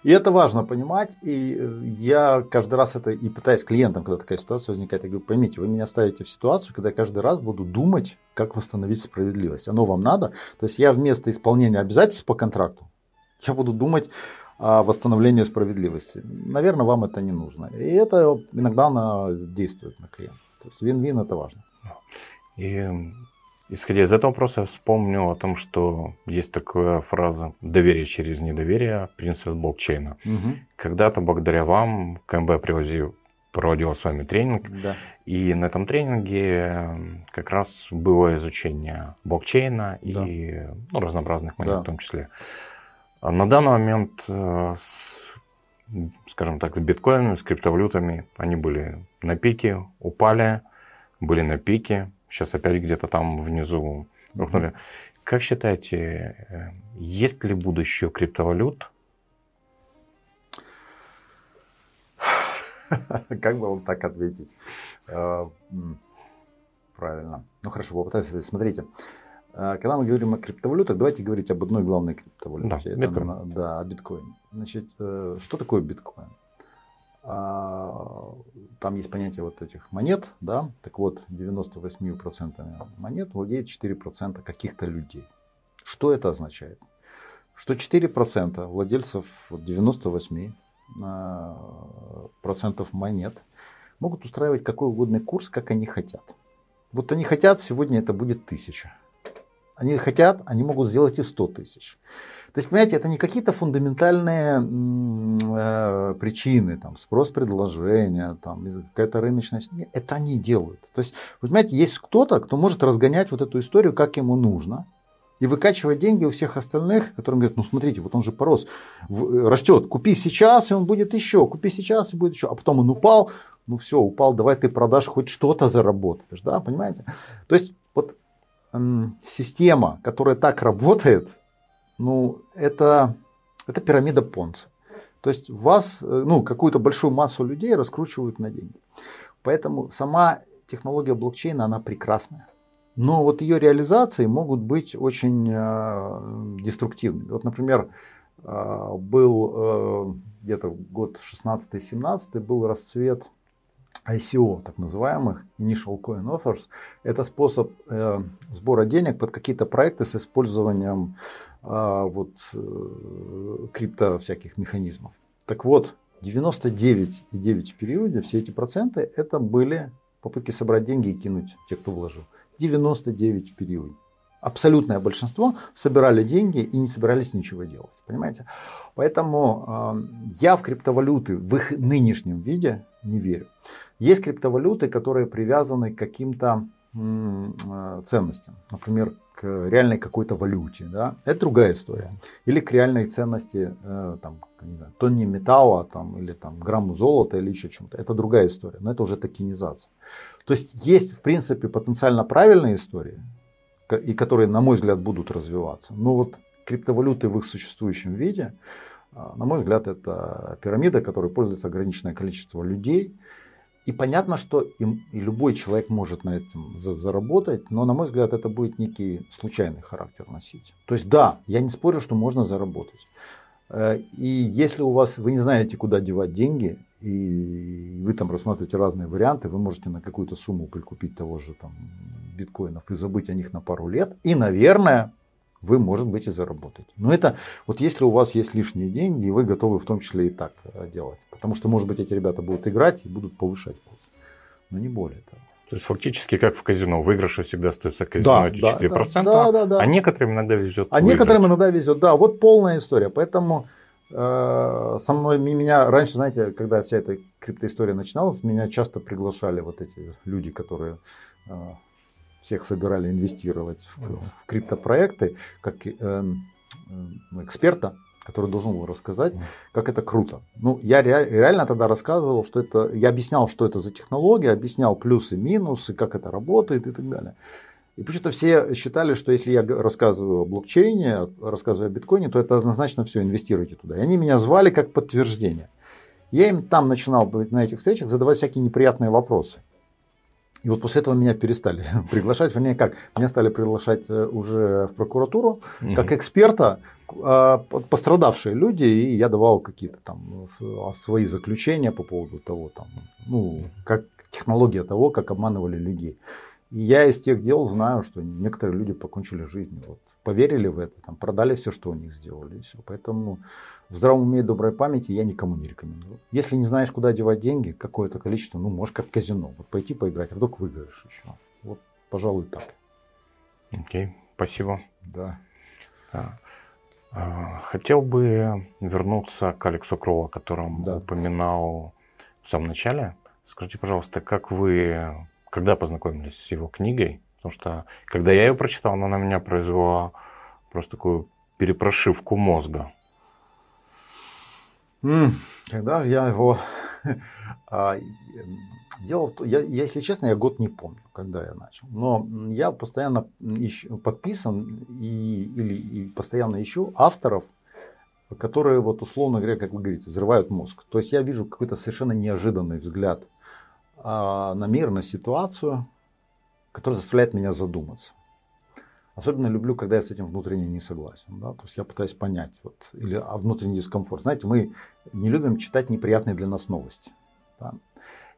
И это важно понимать. И э, я каждый раз это и пытаюсь клиентам, когда такая ситуация возникает, я говорю, поймите, вы меня ставите в ситуацию, когда я каждый раз буду думать, как восстановить справедливость. Оно вам надо. То есть я вместо исполнения обязательств по контракту, я буду думать о восстановлении справедливости. Наверное, вам это не нужно. И это иногда она действует на клиента. То есть вин-вин это важно. И Исходя из этого вопроса, я вспомнил о том, что есть такая фраза «доверие через недоверие» принцип блокчейна. Угу. Когда-то благодаря вам КМБ привозил, проводил с вами тренинг, да. и на этом тренинге как раз было изучение блокчейна да. и ну, разнообразных монет да. в том числе. А на данный момент, э, скажем так, с биткоинами, с криптовалютами, они были на пике, упали, были на пике, сейчас опять где-то там внизу рухнули. Как считаете, э, есть ли будущее криптовалют? Как бы вам так ответить? Э, правильно. Ну хорошо, попытаюсь. Смотрите, когда мы говорим о криптовалютах, давайте говорить об одной главной криптовалюте. Да, Это, да, о биткоине. Значит, что такое биткоин? А, там есть понятие вот этих монет, да, так вот 98% монет владеет 4% каких-то людей. Что это означает? Что 4% владельцев 98% а, монет могут устраивать какой угодно курс, как они хотят. Вот они хотят, сегодня это будет тысяча. Они хотят, они могут сделать и 100 тысяч. То есть, понимаете, это не какие-то фундаментальные э, причины, там, спрос предложения, там, какая-то рыночность. Нет, это они делают. То есть, понимаете, есть кто-то, кто может разгонять вот эту историю, как ему нужно, и выкачивать деньги у всех остальных, которым говорят, ну смотрите, вот он же порос, растет, купи сейчас, и он будет еще, купи сейчас, и будет еще, а потом он упал, ну все, упал, давай ты продашь хоть что-то заработаешь, да, понимаете? То есть система, которая так работает, ну, это, это пирамида Понца. То есть вас, э, ну, какую-то большую массу людей раскручивают на деньги. Поэтому сама технология блокчейна, она прекрасная. Но вот ее реализации могут быть очень э, деструктивными. Вот, например, э, был э, где-то год 16-17, был расцвет ICO, так называемых, Initial Coin Offers, это способ э, сбора денег под какие-то проекты с использованием э, вот, э, крипто всяких механизмов. Так вот, 99,9 в периоде, все эти проценты, это были попытки собрать деньги и кинуть те, кто вложил. 99 в периоде абсолютное большинство собирали деньги и не собирались ничего делать. Понимаете? Поэтому э, я в криптовалюты в их нынешнем виде не верю. Есть криптовалюты, которые привязаны к каким-то э, ценностям. Например, к реальной какой-то валюте. Да? Это другая история. Или к реальной ценности э, там, не знаю, тонне металла там, или там, грамму золота или еще чем-то. Это другая история. Но это уже токенизация. То есть есть, в принципе, потенциально правильные истории, и которые, на мой взгляд, будут развиваться. Но вот криптовалюты в их существующем виде, а, на мой взгляд, это пирамида, которой пользуется ограниченное количество людей. И понятно, что им, и любой человек может на этом заработать, но, на мой взгляд, это будет некий случайный характер носить. То есть, да, я не спорю, что можно заработать. Э, и если у вас, вы не знаете, куда девать деньги, и вы там рассматриваете разные варианты, вы можете на какую-то сумму прикупить того же там биткоинов и забыть о них на пару лет. И, наверное, вы, может быть, и заработаете. Но это вот если у вас есть лишние деньги, и вы готовы в том числе и так э, делать. Потому что, может быть, эти ребята будут играть и будут повышать курс. Но не более того. То есть фактически как в казино, выигрыши всегда остаются казино да, эти 4%, да, да, да, да. а некоторым иногда везет. А выиграть. некоторым иногда везет, да, вот полная история. Поэтому э, со мной, меня раньше, знаете, когда вся эта криптоистория начиналась, меня часто приглашали вот эти люди, которые э, всех собирали инвестировать в, в криптопроекты, как э, э, эксперта, который должен был рассказать, как это круто. Ну, я реально тогда рассказывал, что это, я объяснял, что это за технология, объяснял плюсы, минусы, как это работает и так далее. И почему-то все считали, что если я рассказываю о блокчейне, рассказываю о биткоине, то это однозначно все, инвестируйте туда. И они меня звали как подтверждение. Я им там начинал на этих встречах задавать всякие неприятные вопросы. И вот после этого меня перестали приглашать, вернее как, меня стали приглашать э, уже в прокуратуру как эксперта, а, пострадавшие люди, и я давал какие-то там а, свои заключения по поводу того, там, ну, как технология того, как обманывали людей. И я из тех дел знаю, что некоторые люди покончили жизнь. Вот, поверили в это, там, продали все, что у них сделали, и все. Поэтому в здравом уме и доброй памяти я никому не рекомендую. Если не знаешь, куда девать деньги, какое-то количество, ну, можешь как казино, вот пойти поиграть, а вдруг выиграешь еще. Вот, пожалуй, так. Окей, okay, спасибо. Да. А, хотел бы вернуться к Алексу Кроу, о котором да. упоминал в самом начале. Скажите, пожалуйста, как вы, когда познакомились с его книгой? Потому что, когда я ее прочитал, она на меня произвела просто такую перепрошивку мозга. Когда же я его а, том, я, если честно, я год не помню, когда я начал. Но я постоянно ищу, подписан и, или и постоянно ищу авторов, которые, вот условно говоря, как вы говорите, взрывают мозг. То есть я вижу какой-то совершенно неожиданный взгляд а, на мир, на ситуацию, который заставляет меня задуматься. Особенно люблю, когда я с этим внутренне не согласен. Да? То есть я пытаюсь понять, вот, или а внутренний дискомфорт. Знаете, мы не любим читать неприятные для нас новости. Да?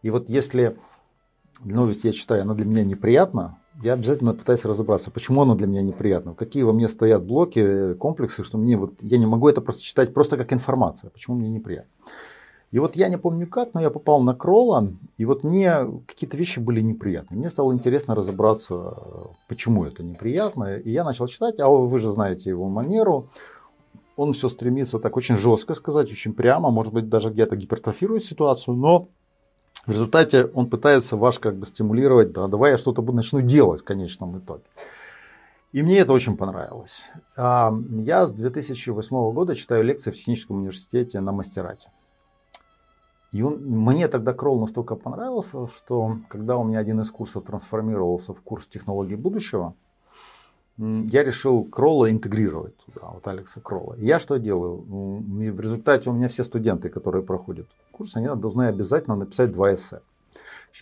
И вот если новость я читаю, она для меня неприятна, я обязательно пытаюсь разобраться, почему она для меня неприятна, какие во мне стоят блоки, комплексы, что мне вот, я не могу это просто читать просто как информация, почему мне неприятно. И вот я не помню как, но я попал на Кролла, и вот мне какие-то вещи были неприятны. Мне стало интересно разобраться, почему это неприятно. И я начал читать, а вы же знаете его манеру. Он все стремится так очень жестко сказать, очень прямо, может быть, даже где-то гипертрофирует ситуацию, но в результате он пытается ваш как бы стимулировать, да, давай я что-то начну делать в конечном итоге. И мне это очень понравилось. А, я с 2008 года читаю лекции в техническом университете на мастерате. И он, мне тогда Кролл настолько понравился, что когда у меня один из курсов трансформировался в курс технологий будущего, я решил Кролла интегрировать туда, вот Алекса Кролла. Я что делаю? В результате у меня все студенты, которые проходят курс, они должны обязательно написать два эссе.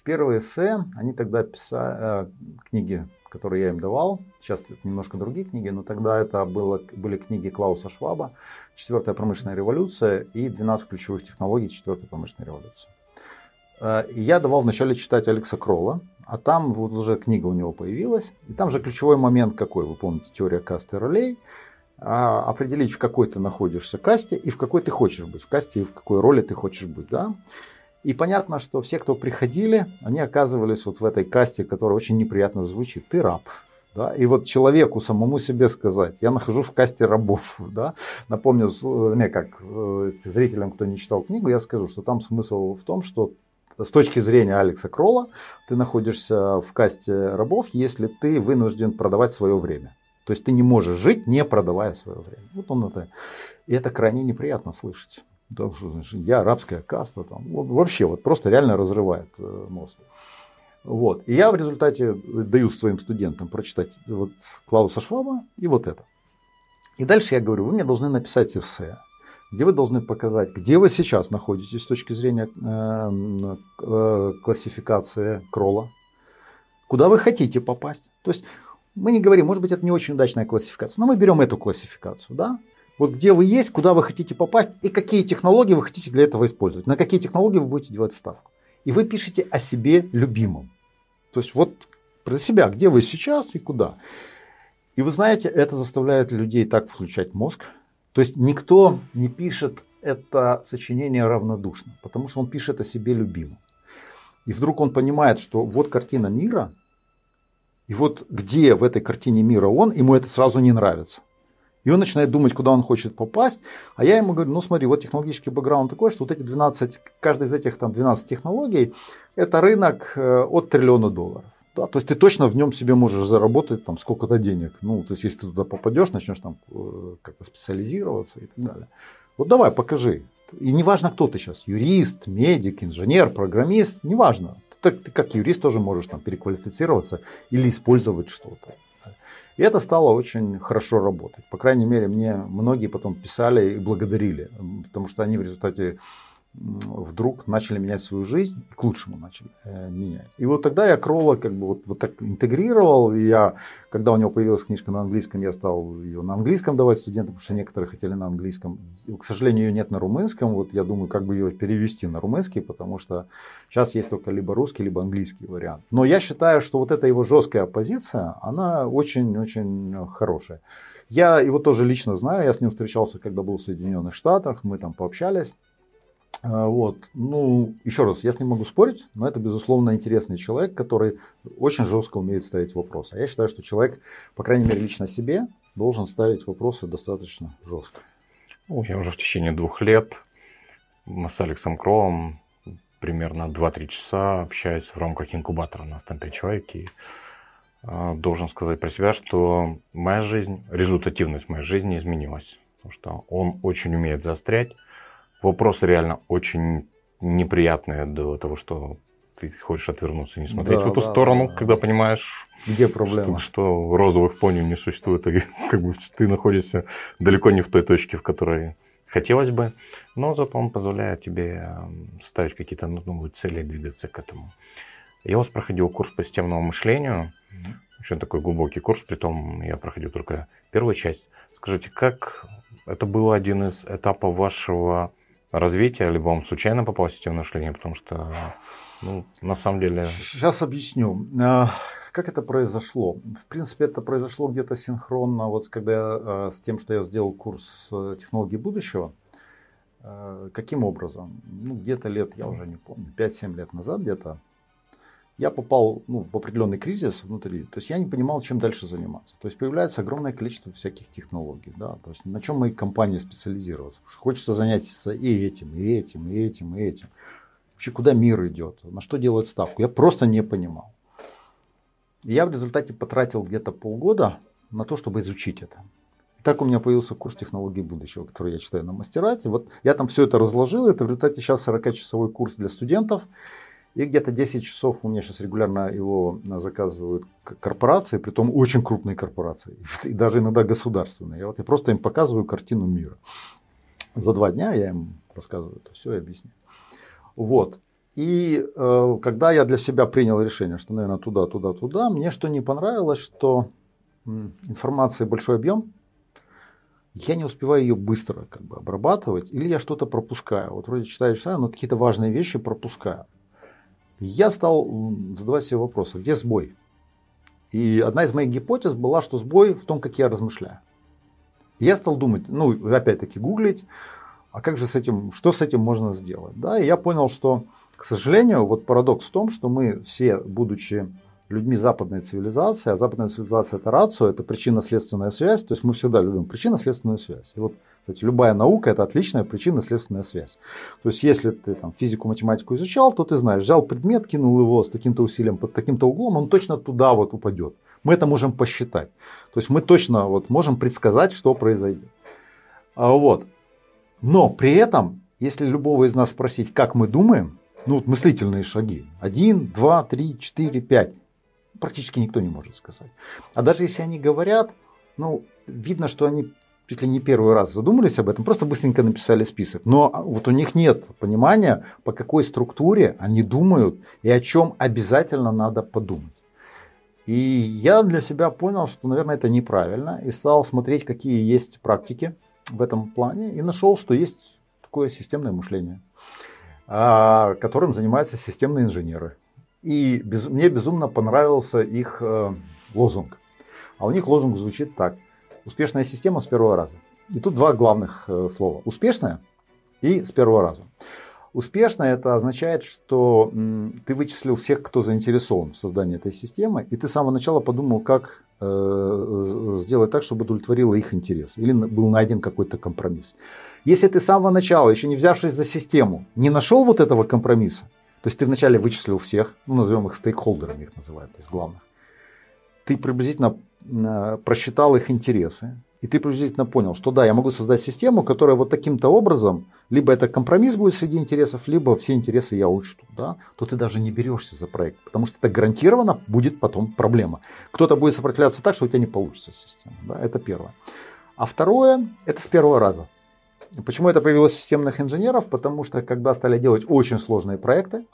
Первые эссе, они тогда писали, э, книги, которые я им давал, сейчас немножко другие книги, но тогда это было, были книги Клауса Шваба, Четвертая промышленная революция и 12 ключевых технологий четвертой промышленной революции. Э, я давал вначале читать Алекса Кролла, а там вот уже книга у него появилась. И там же ключевой момент какой, вы помните, теория касты ролей. А, определить, в какой ты находишься касте и в какой ты хочешь быть. В касте и в какой роли ты хочешь быть. Да? И понятно, что все, кто приходили, они оказывались вот в этой касте, которая очень неприятно звучит. Ты раб. Да? И вот человеку самому себе сказать, я нахожусь в касте рабов. Да? Напомню, не, как э, зрителям, кто не читал книгу, я скажу, что там смысл в том, что с точки зрения Алекса Кролла, ты находишься в касте рабов, если ты вынужден продавать свое время. То есть ты не можешь жить, не продавая свое время. Вот он это. И это крайне неприятно слышать. Я арабская каста, там, вообще вот просто реально разрывает э, мозг. Вот. И я в результате даю своим студентам прочитать вот Клауса Шваба и вот это. И дальше я говорю, вы мне должны написать эссе где вы должны показать, где вы сейчас находитесь с точки зрения э, э, классификации Кролла, куда вы хотите попасть. То есть мы не говорим, может быть, это не очень удачная классификация, но мы берем эту классификацию, да? Вот где вы есть, куда вы хотите попасть и какие технологии вы хотите для этого использовать, на какие технологии вы будете делать ставку. И вы пишете о себе любимом. То есть вот про себя, где вы сейчас и куда. И вы знаете, это заставляет людей так включать мозг, то есть никто не пишет это сочинение равнодушно, потому что он пишет о себе любимом. И вдруг он понимает, что вот картина мира, и вот где в этой картине мира он, ему это сразу не нравится. И он начинает думать, куда он хочет попасть. А я ему говорю, ну смотри, вот технологический бэкграунд такой, что вот эти 12, каждая из этих там 12 технологий, это рынок э, от триллиона долларов. Да, то есть ты точно в нем себе можешь заработать там сколько-то денег. Ну, то есть если ты туда попадешь, начнешь там э, как-то специализироваться и так далее. Вот давай, покажи. И неважно, кто ты сейчас, юрист, медик, инженер, программист, неважно. Ты, ты как юрист тоже можешь там переквалифицироваться или использовать что-то. И это стало очень хорошо работать. По крайней мере, мне многие потом писали и благодарили, потому что они в результате вдруг начали менять свою жизнь, к лучшему начали э, менять. И вот тогда я Кролла как бы вот, вот так интегрировал, и я, когда у него появилась книжка на английском, я стал ее на английском давать студентам, потому что некоторые хотели на английском. К сожалению, ее нет на румынском, вот я думаю, как бы ее перевести на румынский, потому что сейчас есть только либо русский, либо английский вариант. Но я считаю, что вот эта его жесткая позиция, она очень-очень хорошая. Я его тоже лично знаю, я с ним встречался, когда был в Соединенных Штатах, мы там пообщались. А, вот. Ну, еще раз, я с ним могу спорить, но это, безусловно, интересный человек, который очень жестко умеет ставить вопросы. А я считаю, что человек, по крайней мере, лично себе, должен ставить вопросы достаточно жестко. Ну, я уже в течение двух лет с Алексом Кровом примерно 2-3 часа общаюсь в рамках инкубатора. У нас там 5 человек. И э, должен сказать про себя, что моя жизнь, результативность моей жизни изменилась. Потому что он очень умеет заострять вопросы реально очень неприятные до того, что ты хочешь отвернуться, не смотреть да, в эту да, сторону, да, когда понимаешь, где проблема, что, что розовых пони не существует, и как бы ты находишься далеко не в той точке, в которой хотелось бы, но зато он позволяет тебе ставить какие-то новые цели и двигаться к этому. Я у вас проходил курс по системному мышлению, mm-hmm. очень такой глубокий курс, при том я проходил только первую часть. Скажите, как это был один из этапов вашего развития, либо он случайно попал в систему мышления, потому что, ну, на самом деле... Сейчас объясню. А, как это произошло? В принципе, это произошло где-то синхронно вот когда а, с тем, что я сделал курс э, технологий будущего. А, каким образом? Ну, где-то лет, я уже не помню, 5-7 лет назад где-то я попал ну, в определенный кризис внутри, то есть я не понимал, чем дальше заниматься. То есть появляется огромное количество всяких технологий, да, то есть на чем мои компании специализироваться. Хочется заняться и этим, и этим, и этим, и этим. Вообще, куда мир идет, на что делать ставку, я просто не понимал. И я в результате потратил где-то полгода на то, чтобы изучить это. И так у меня появился курс технологий будущего, который я читаю на мастерате. Вот я там все это разложил, это в результате сейчас 40-часовой курс для студентов. И где-то 10 часов у меня сейчас регулярно его заказывают корпорации, при том очень крупные корпорации, и даже иногда государственные. Я, вот, я просто им показываю картину мира. За два дня я им рассказываю это все и объясняю. Вот. И э, когда я для себя принял решение, что, наверное, туда, туда, туда, мне что не понравилось, что информации большой объем, я не успеваю ее быстро как бы обрабатывать, или я что-то пропускаю. Вот вроде читаю, читаю, но какие-то важные вещи пропускаю. Я стал задавать себе вопросы, где сбой? И одна из моих гипотез была, что сбой в том, как я размышляю. Я стал думать, ну, опять-таки гуглить, а как же с этим, что с этим можно сделать? Да, и я понял, что, к сожалению, вот парадокс в том, что мы все, будучи людьми западной цивилизации, а западная цивилизация это рацию, это причинно-следственная связь, то есть мы всегда любим причинно-следственную связь. И вот, кстати, любая наука это отличная причинно-следственная связь. То есть если ты там физику, математику изучал, то ты знаешь, взял предмет, кинул его с таким-то усилием под таким-то углом, он точно туда вот упадет. Мы это можем посчитать. То есть мы точно вот можем предсказать, что произойдет. А вот. Но при этом, если любого из нас спросить, как мы думаем, ну вот мыслительные шаги. Один, два, три, четыре, пять. Практически никто не может сказать. А даже если они говорят, ну, видно, что они чуть ли не первый раз задумались об этом, просто быстренько написали список. Но вот у них нет понимания, по какой структуре они думают и о чем обязательно надо подумать. И я для себя понял, что, наверное, это неправильно, и стал смотреть, какие есть практики в этом плане, и нашел, что есть такое системное мышление, а, которым занимаются системные инженеры. И без, мне безумно понравился их э, лозунг. А у них лозунг звучит так. Успешная система с первого раза. И тут два главных э, слова. Успешная и с первого раза. Успешно это означает, что ты вычислил всех, кто заинтересован в создании этой системы, и ты с самого начала подумал, как э, сделать так, чтобы удовлетворило их интерес, или был найден какой-то компромисс. Если ты с самого начала, еще не взявшись за систему, не нашел вот этого компромисса, то есть ты вначале вычислил всех, ну назовем их стейкхолдерами, их называют, то есть главных, ты приблизительно э, просчитал их интересы, и ты приблизительно понял, что да, я могу создать систему, которая вот таким-то образом, либо это компромисс будет среди интересов, либо все интересы я учту, да, то ты даже не берешься за проект, потому что это гарантированно будет потом проблема. Кто-то будет сопротивляться так, что у тебя не получится система. Да, это первое. А второе, это с первого раза. Почему это появилось у системных инженеров? Потому что когда стали делать очень сложные проекты,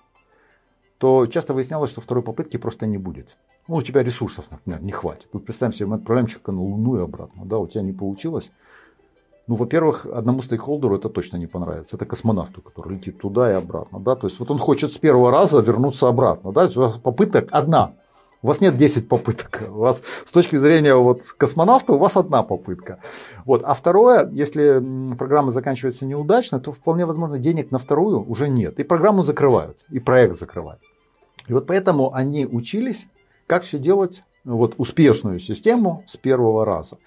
то часто выяснялось, что второй попытки просто не будет. Ну, у тебя ресурсов, например, не хватит. Вот представим себе, мы отправляем человека на Луну и обратно. Да, у тебя не получилось. Ну, во-первых, одному стейкхолдеру это точно не понравится. Это космонавту, который летит туда и обратно. Да? То есть вот он хочет с первого раза вернуться обратно. Да? У вас попыток одна. У вас нет 10 попыток. У вас с точки зрения вот космонавта у вас одна попытка. Вот. А второе, если программа заканчивается неудачно, то вполне возможно денег на вторую уже нет. И программу закрывают, и проект закрывают. И вот поэтому они учились, как все делать вот, успешную систему с первого раза.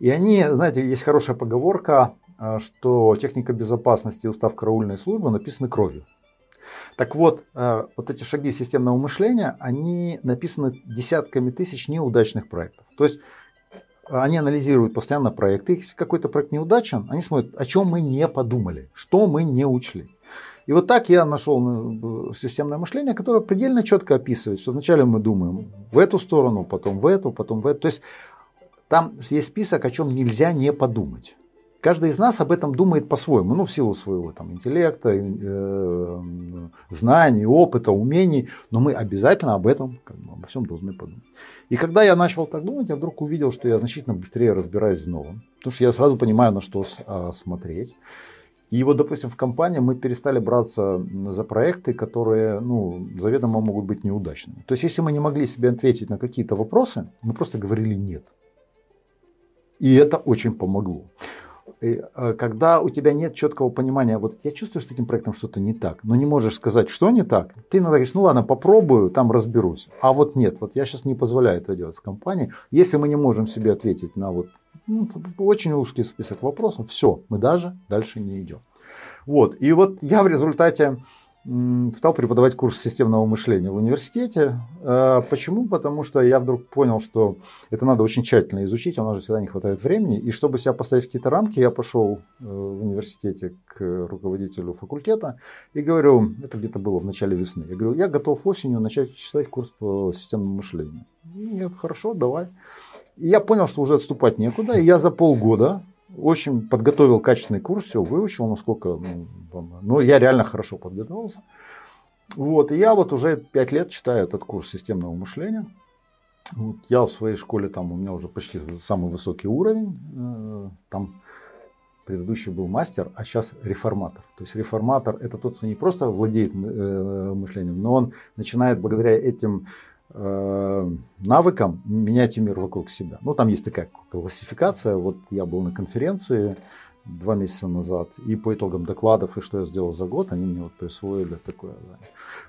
И они, знаете, есть хорошая поговорка, а, что техника безопасности и устав караульной службы написаны кровью. Так вот, а, вот эти шаги системного мышления, они написаны десятками тысяч неудачных проектов. То есть они анализируют постоянно проекты. Если какой-то проект неудачен, они смотрят, о чем мы не подумали, что мы не учли. И вот так я нашел ну, системное мышление, которое предельно четко описывает, что вначале мы думаем в эту сторону, потом в эту, потом в эту. То есть там есть список, о чем нельзя не подумать. Каждый из нас об этом думает по-своему, ну, в силу своего там, интеллекта, э, знаний, опыта, умений, но мы обязательно об этом, как бы, обо всем должны подумать. И когда я начал так думать, я вдруг увидел, что я значительно быстрее разбираюсь в новом, потому что я сразу понимаю, на что а, смотреть. И вот, допустим, в компании мы перестали браться за проекты, которые ну, заведомо могут быть неудачными. То есть, если мы не могли себе ответить на какие-то вопросы, мы просто говорили нет. И это очень помогло. И, э, когда у тебя нет четкого понимания, вот я чувствую, что с этим проектом что-то не так, но не можешь сказать, что не так, ты иногда говоришь, ну ладно, попробую, там разберусь. А вот нет, вот я сейчас не позволяю это делать с компанией. Если мы не можем себе ответить на вот ну, очень узкий список вопросов, все, мы даже дальше не идем. Вот. И вот я в результате стал преподавать курс системного мышления в университете. А, почему? Потому что я вдруг понял, что это надо очень тщательно изучить, у нас же всегда не хватает времени. И чтобы себя поставить в какие-то рамки, я пошел э, в университете к руководителю факультета и говорю, это где-то было в начале весны, я говорю, я готов осенью начать читать курс по системному мышлению. Нет, хорошо, давай. И я понял, что уже отступать некуда, и я за полгода очень подготовил качественный курс, все выучил, насколько, ну, ну, я реально хорошо подготовился. Вот, и я вот уже пять лет читаю этот курс системного мышления. Вот я в своей школе, там у меня уже почти самый высокий уровень. Э, там предыдущий был мастер, а сейчас реформатор. То есть реформатор это тот, кто не просто владеет э, мышлением, но он начинает благодаря этим навыкам менять мир вокруг себя. Ну, там есть такая классификация. Вот я был на конференции два месяца назад, и по итогам докладов, и что я сделал за год, они мне вот присвоили такое.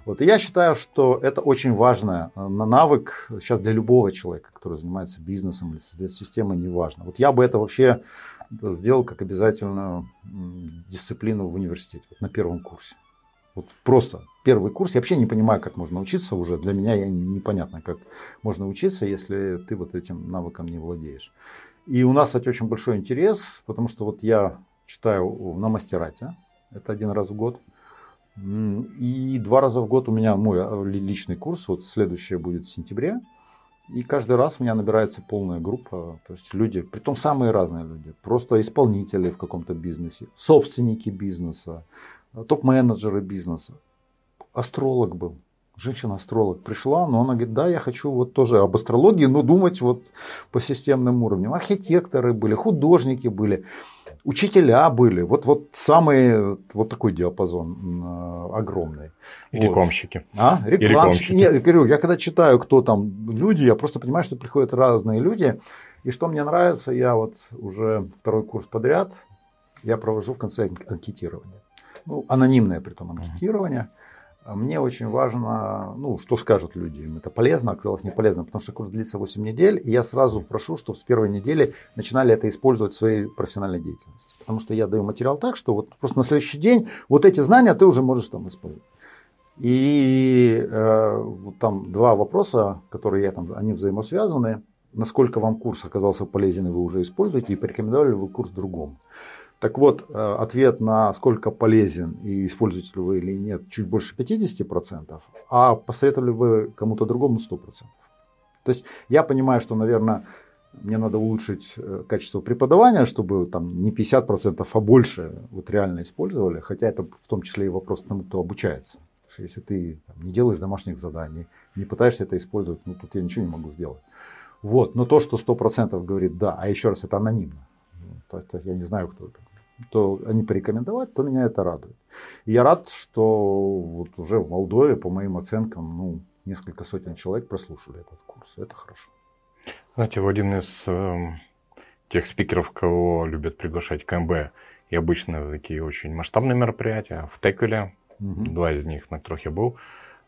Вот, и я считаю, что это очень важно, э, на навык сейчас для любого человека, который занимается бизнесом или создает системы, неважно. Вот я бы это вообще сделал как обязательную дисциплину в университете, вот на первом курсе. Вот просто первый курс. Я вообще не понимаю, как можно учиться уже. Для меня непонятно, как можно учиться, если ты вот этим навыком не владеешь. И у нас, кстати, очень большой интерес, потому что вот я читаю на мастерате, это один раз в год. И два раза в год у меня мой а, личный курс, вот следующее будет в сентябре. И каждый раз у меня набирается полная группа, то есть люди, при том самые разные люди, просто исполнители в каком-то бизнесе, собственники бизнеса, топ-менеджеры бизнеса. Астролог был, женщина-астролог пришла, но она говорит, да, я хочу вот тоже об астрологии, но думать вот по системным уровням. Архитекторы были, художники были, учителя были. Вот, вот самый вот такой диапазон э, огромный. И вот. рекламщики. А? Рекламщики. И рекламщики. Нет, говорю, я когда читаю, кто там люди, я просто понимаю, что приходят разные люди. И что мне нравится, я вот уже второй курс подряд, я провожу в конце анкетирование. Ну, анонимное при том анкетирование. Uh-huh мне очень важно, ну, что скажут люди. Им это полезно, оказалось не полезно, потому что курс длится 8 недель, и я сразу прошу, чтобы с первой недели начинали это использовать в своей профессиональной деятельности. Потому что я даю материал так, что вот просто на следующий день вот эти знания ты уже можешь там использовать. И э, вот там два вопроса, которые я там, они взаимосвязаны. Насколько вам курс оказался полезен, и вы уже используете, и порекомендовали ли вы курс другому. Так вот, э, ответ на сколько полезен и используете ли вы или нет, чуть больше 50%, а посоветовали вы кому-то другому 100%. То есть я понимаю, что, наверное, мне надо улучшить э, качество преподавания, чтобы там не 50%, а больше вот реально использовали. Хотя это в том числе и вопрос к тому, кто обучается. Если ты там, не делаешь домашних заданий, не пытаешься это использовать, ну тут я ничего не могу сделать. Вот. Но то, что 100% говорит да, а еще раз это анонимно. То есть я не знаю, кто это то они порекомендовать, то меня это радует. И я рад, что вот уже в Молдове, по моим оценкам, ну, несколько сотен человек прослушали этот курс. Это хорошо. Знаете, в один из э, тех спикеров, кого любят приглашать КМБ, и обычно такие очень масштабные мероприятия, в Теквиле, угу. два из них, на которых я был,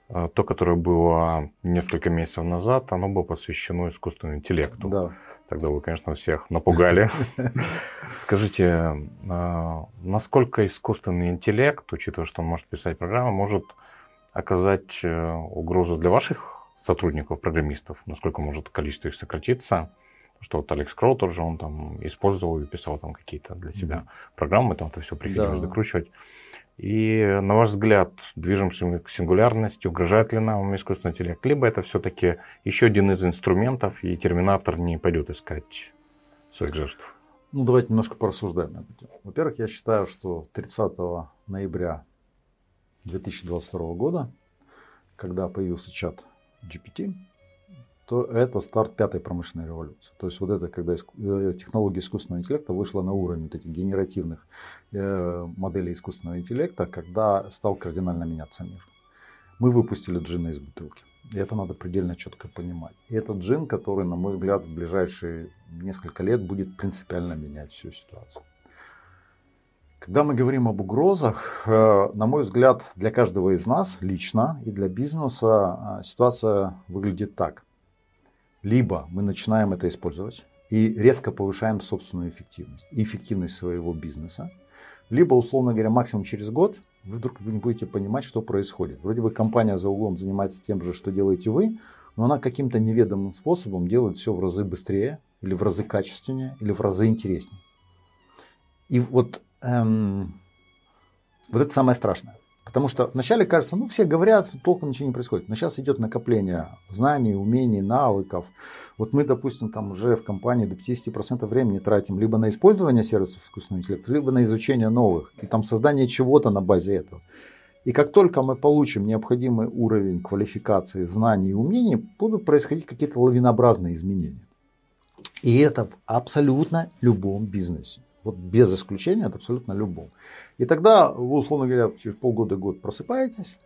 э, то, которое было несколько месяцев назад, оно было посвящено искусственному интеллекту. Да. Тогда вы, конечно, всех напугали. Скажите, а, насколько искусственный интеллект, учитывая, что он может писать программы, может оказать э, угрозу для ваших сотрудников, программистов? Насколько может количество их сократиться? Что вот Алекс Кроу тоже, он там использовал и писал там какие-то для себя программы, там это все приходилось да. докручивать. И на ваш взгляд, движемся мы к сингулярности, угрожает ли нам искусственный интеллект, либо это все-таки еще один из инструментов, и терминатор не пойдет искать своих жертв? Ну, давайте немножко порассуждаем на эту Во-первых, я считаю, что 30 ноября 2022 года, когда появился чат GPT, то это старт пятой промышленной революции. То есть вот это, когда э, технология искусственного интеллекта вышла на уровень вот этих генеративных э, моделей искусственного интеллекта, когда стал кардинально меняться мир. Мы выпустили джина из бутылки. И это надо предельно четко понимать. И этот джин, который, на мой взгляд, в ближайшие несколько лет будет принципиально менять всю ситуацию. Когда мы говорим об угрозах, э, на мой взгляд, для каждого из нас лично и для бизнеса ситуация выглядит так. Либо мы начинаем это использовать и резко повышаем собственную эффективность эффективность своего бизнеса, либо, условно говоря, максимум через год вы вдруг не будете понимать, что происходит. Вроде бы компания за углом занимается тем же, что делаете вы, но она каким-то неведомым способом делает все в разы быстрее, или в разы качественнее, или в разы интереснее. И вот, эм, вот это самое страшное. Потому что вначале кажется, ну все говорят, толком ничего не происходит. Но сейчас идет накопление знаний, умений, навыков. Вот мы, допустим, там уже в компании до 50% времени тратим либо на использование сервисов искусственного интеллекта, либо на изучение новых. И там создание чего-то на базе этого. И как только мы получим необходимый уровень квалификации, знаний и умений, будут происходить какие-то лавинообразные изменения. И это в абсолютно любом бизнесе. Вот без исключения от абсолютно любого. И тогда вы, условно говоря, через полгода-год просыпаетесь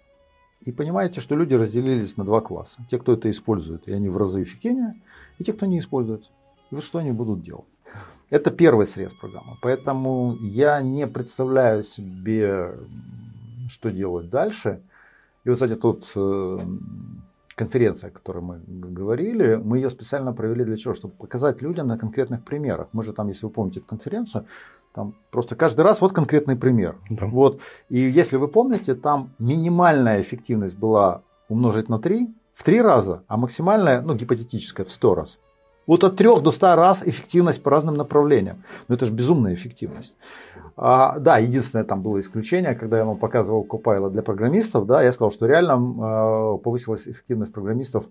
и понимаете, что люди разделились на два класса. Те, кто это использует, и они в разы эффективнее, и те, кто не использует. И вот что они будут делать. Это первый срез программы. Поэтому я не представляю себе, что делать дальше. И вот, кстати, тут э, конференция, о которой мы говорили, мы ее специально провели для чего? Чтобы показать людям на конкретных примерах. Мы же там, если вы помните эту конференцию, там просто каждый раз вот конкретный пример. Да. Вот. И если вы помните, там минимальная эффективность была умножить на 3 в 3 раза, а максимальная, ну, гипотетическая, в 100 раз. Вот от 3 до 100 раз эффективность по разным направлениям. Но это же безумная эффективность. А, да, единственное там было исключение, когда я вам показывал Copilot для программистов, да, я сказал, что реально э, повысилась эффективность программистов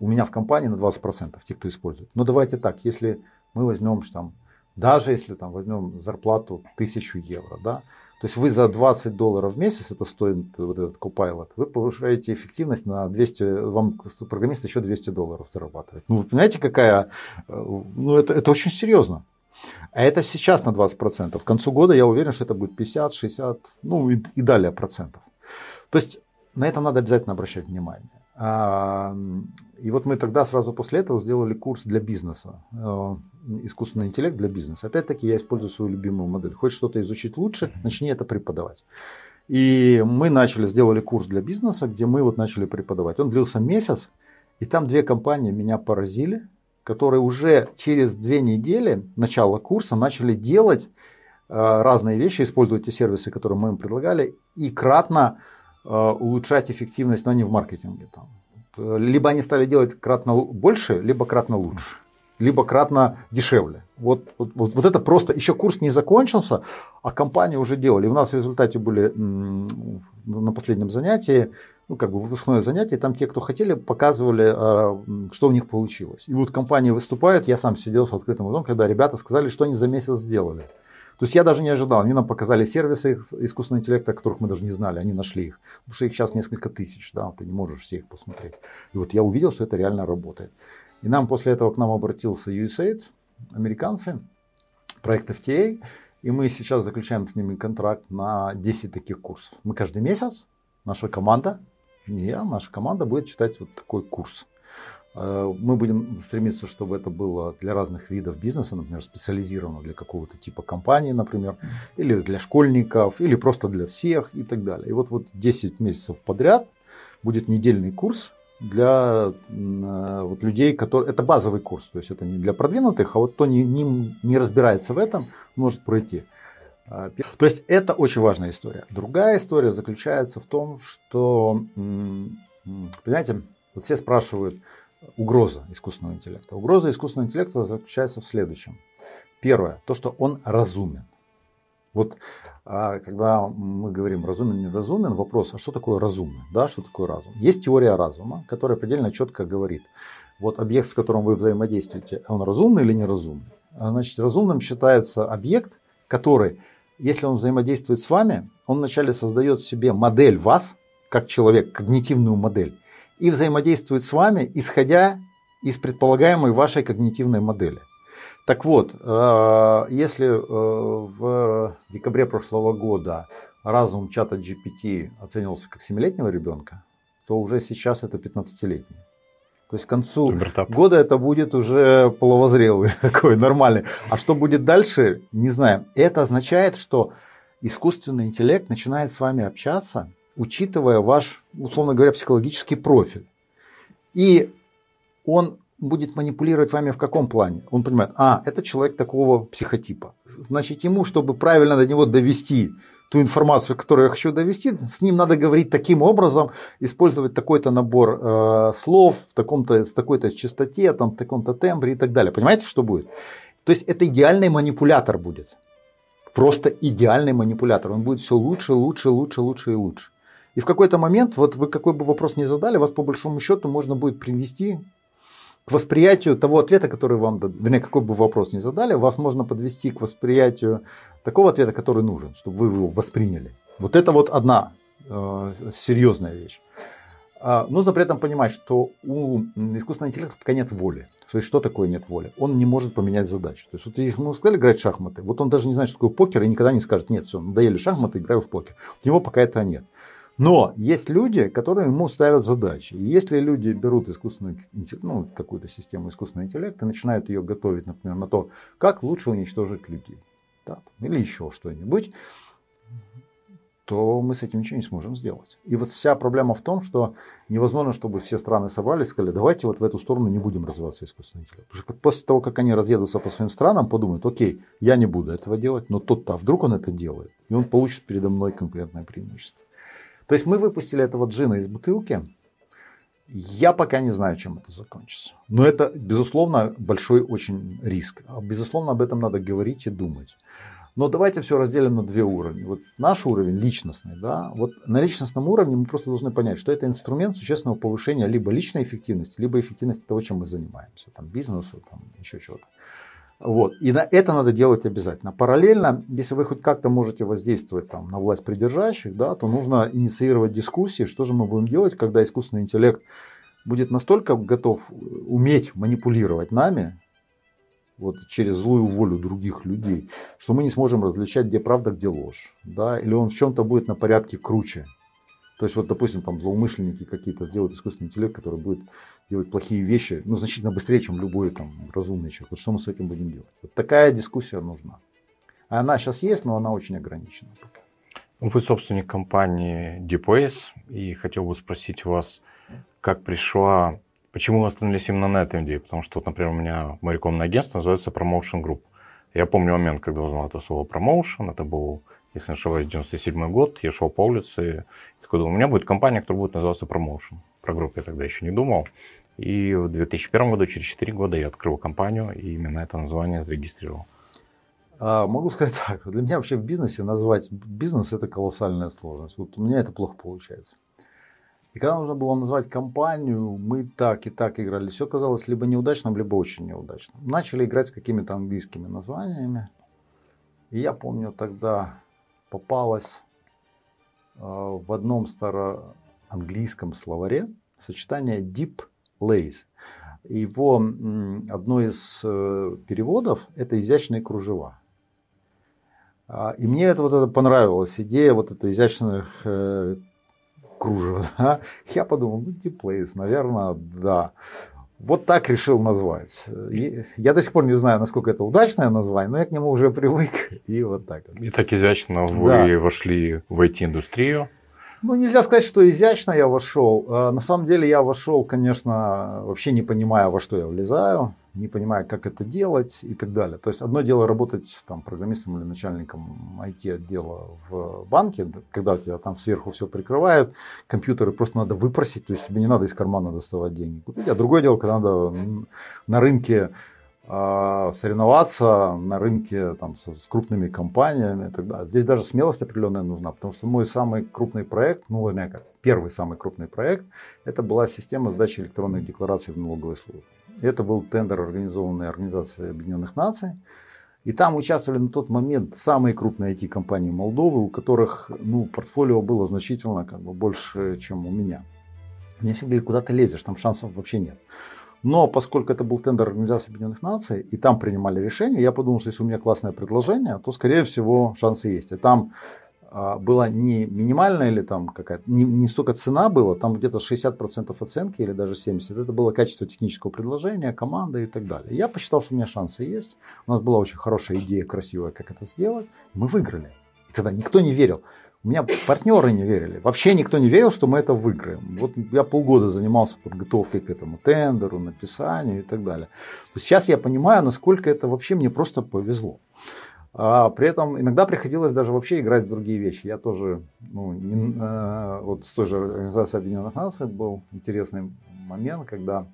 у меня в компании на 20%, те, кто использует. Но давайте так, если мы возьмем там, даже если там возьмем зарплату 1000 евро, да, то есть вы за 20 долларов в месяц, это стоит вот этот Copilot, вы повышаете эффективность на 200, вам программист еще 200 долларов зарабатывает. Ну, вы понимаете, какая, э, ну, это, это очень серьезно. А это сейчас на 20%. К концу года я уверен, что это будет 50, 60, ну и, и далее процентов. То есть на это надо обязательно обращать внимание. А, и вот мы тогда сразу после этого сделали курс для бизнеса. Э, искусственный интеллект для бизнеса. Опять-таки я использую свою любимую модель. Хочешь что-то изучить лучше, начни это преподавать. И мы начали, сделали курс для бизнеса, где мы вот начали преподавать. Он длился месяц, и там две компании меня поразили, которые уже через две недели начала курса начали делать э, разные вещи, использовать те сервисы, которые мы им предлагали, и кратно улучшать эффективность, но не в маркетинге. Там. Либо они стали делать кратно больше, либо кратно лучше либо кратно дешевле. Вот, вот, вот, это просто, еще курс не закончился, а компании уже делали. У нас в результате были на последнем занятии, ну, как бы выпускное занятие, там те, кто хотели, показывали, а, что у них получилось. И вот компании выступают, я сам сидел с открытым ртом, когда ребята сказали, что они за месяц сделали. То есть я даже не ожидал. Они нам показали сервисы искусственного интеллекта, которых мы даже не знали, они нашли их. Потому что их сейчас несколько тысяч, да, ты не можешь всех посмотреть. И вот я увидел, что это реально работает. И нам после этого к нам обратился USAID, американцы, проект FTA, и мы сейчас заключаем с ними контракт на 10 таких курсов. Мы каждый месяц, наша команда, не я, наша команда будет читать вот такой курс. Э, мы будем стремиться, чтобы это было для разных видов бизнеса, например, специализировано для какого-то типа компании, например, или для школьников, или просто для всех и так далее. И вот, вот 10 месяцев подряд будет недельный курс, для э, вот, людей, которые... Это базовый курс, то есть это не для продвинутых, а вот кто не, не, не разбирается в этом, может пройти. А, то есть это очень важная история. Другая история заключается в том, что, понимаете, вот все спрашивают угроза искусственного интеллекта. Угроза искусственного интеллекта заключается в следующем. Первое, то, что он разумен. Вот а, когда мы говорим разумен, неразумен, вопрос, а что такое разумный, да, что такое разум? Есть теория разума, которая предельно четко говорит, вот объект, с которым вы взаимодействуете, он разумный или неразумный? А, значит, разумным считается объект, который, если он взаимодействует с вами, он вначале создает себе модель вас, как человек, когнитивную модель, и взаимодействует с вами, исходя из предполагаемой вашей когнитивной модели. Так вот, э, если э, в декабре прошлого года разум чата GPT оценивался как 7-летнего ребенка, то уже сейчас это 15-летний. То есть к концу Либертап. года это будет уже половозрелый такой, нормальный. А что будет дальше, не знаем. Это означает, что искусственный интеллект начинает с вами общаться, учитывая ваш, условно говоря, психологический профиль. И он будет манипулировать вами в каком плане? Он понимает, а, это человек такого психотипа. Значит, ему, чтобы правильно до него довести ту информацию, которую я хочу довести, с ним надо говорить таким образом, использовать такой-то набор э, слов в таком-то, с такой-то частоте, там, в таком-то тембре и так далее. Понимаете, что будет? То есть это идеальный манипулятор будет. Просто идеальный манипулятор. Он будет все лучше, лучше, лучше, лучше и лучше. И в какой-то момент, вот вы какой бы вопрос ни задали, вас по большому счету можно будет привести к восприятию того ответа, который вам, вернее, какой бы вопрос ни задали, вас можно подвести к восприятию такого ответа, который нужен, чтобы вы его восприняли. Вот это вот одна э, серьезная вещь. А, нужно при этом понимать, что у искусственного интеллекта пока нет воли. То есть, что такое нет воли? Он не может поменять задачу. То есть, вот ему сказали играть в шахматы, вот он даже не знает, что такое покер, и никогда не скажет, нет, все, надоели шахматы, играю в покер. У него пока этого нет. Но есть люди, которые ему ставят задачи. И если люди берут искусственный, ну, какую-то систему искусственного интеллекта и начинают ее готовить, например, на то, как лучше уничтожить людей, да, или еще что-нибудь, то мы с этим ничего не сможем сделать. И вот вся проблема в том, что невозможно, чтобы все страны собрались и сказали, давайте вот в эту сторону не будем развиваться искусственный интеллект. Потому что после того, как они разъедутся по своим странам, подумают, окей, я не буду этого делать, но тот-то, а вдруг он это делает, и он получит передо мной конкурентное преимущество. То есть мы выпустили этого джина из бутылки. Я пока не знаю, чем это закончится. Но это, безусловно, большой очень риск. Безусловно, об этом надо говорить и думать. Но давайте все разделим на две уровни. Вот наш уровень личностный, да, вот на личностном уровне мы просто должны понять, что это инструмент существенного повышения либо личной эффективности, либо эффективности того, чем мы занимаемся, там бизнеса, там еще чего-то. Вот. И на это надо делать обязательно. Параллельно, если вы хоть как-то можете воздействовать там, на власть придержащих, да, то нужно инициировать дискуссии, что же мы будем делать, когда искусственный интеллект будет настолько готов уметь манипулировать нами, вот, через злую волю других людей, что мы не сможем различать, где правда, где ложь. Да? Или он в чем-то будет на порядке круче. То есть, вот, допустим, там злоумышленники какие-то сделают искусственный интеллект, который будет делать плохие вещи, ну, значительно быстрее, чем любой там разумный человек. Вот что мы с этим будем делать? Вот такая дискуссия нужна. Она сейчас есть, но она очень ограничена. Вы собственник компании DeepWays, и хотел бы спросить вас, как пришла, почему вы остановились именно на этой идее? Потому что, вот, например, у меня мое рекламное агентство называется Promotion Group. Я помню момент, когда узнал это слово promotion, это был, если не ошибаюсь, 97 год, я шел по улице, и такой думал, у меня будет компания, которая будет называться Promotion. Про группу я тогда еще не думал. И в 2001 году, через 4 года, я открыл компанию, и именно это название зарегистрировал. А, могу сказать так, для меня вообще в бизнесе назвать бизнес это колоссальная сложность. Вот у меня это плохо получается. И когда нужно было назвать компанию, мы так и так играли. Все казалось либо неудачным, либо очень неудачным. Начали играть с какими-то английскими названиями. И я помню, тогда попалось э, в одном староанглийском словаре сочетание deep Лейс. Его одно из э, переводов – это изящные кружева. А, и мне это вот это понравилось, идея вот этой изящных э, кружев. Да? Я подумал, ну, Deep наверное, да. Вот так решил назвать. Я до сих пор не знаю, насколько это удачное название, но я к нему уже привык. И вот так. И так изящно вы да. вошли в IT-индустрию. Ну, нельзя сказать, что изящно я вошел. А, на самом деле я вошел, конечно, вообще не понимая, во что я влезаю, не понимая, как это делать и так далее. То есть одно дело работать там, программистом или начальником IT-отдела в банке, когда у тебя там сверху все прикрывают, компьютеры просто надо выпросить, то есть тебе не надо из кармана доставать деньги купить. А другое дело, когда надо на рынке соревноваться на рынке там, с, с крупными компаниями и так далее. Здесь даже смелость определенная нужна, потому что мой самый крупный проект, ну, вернее, как первый самый крупный проект, это была система сдачи электронных деклараций в налоговой службе. Это был тендер, организованный Организацией Объединенных Наций. И там участвовали на тот момент самые крупные IT-компании Молдовы, у которых ну, портфолио было значительно как бы, больше, чем у меня. Мне все говорили, куда ты лезешь, там шансов вообще нет. Но поскольку это был тендер Организации Объединенных Наций, и там принимали решение, я подумал, что если у меня классное предложение, то, скорее всего, шансы есть. И там а, была не минимальная или там какая-то, не, не столько цена была, там где-то 60% оценки или даже 70%. Это было качество технического предложения, команды и так далее. Я посчитал, что у меня шансы есть. У нас была очень хорошая идея, красивая, как это сделать. Мы выиграли. И тогда никто не верил. У меня партнеры не верили. Вообще никто не верил, что мы это выиграем. Вот я полгода занимался подготовкой к этому тендеру, написанию и так далее. Сейчас я понимаю, насколько это вообще мне просто повезло. А при этом иногда приходилось даже вообще играть в другие вещи. Я тоже, ну, не, э, вот с той же Организацией Объединенных Наций был интересный момент, когда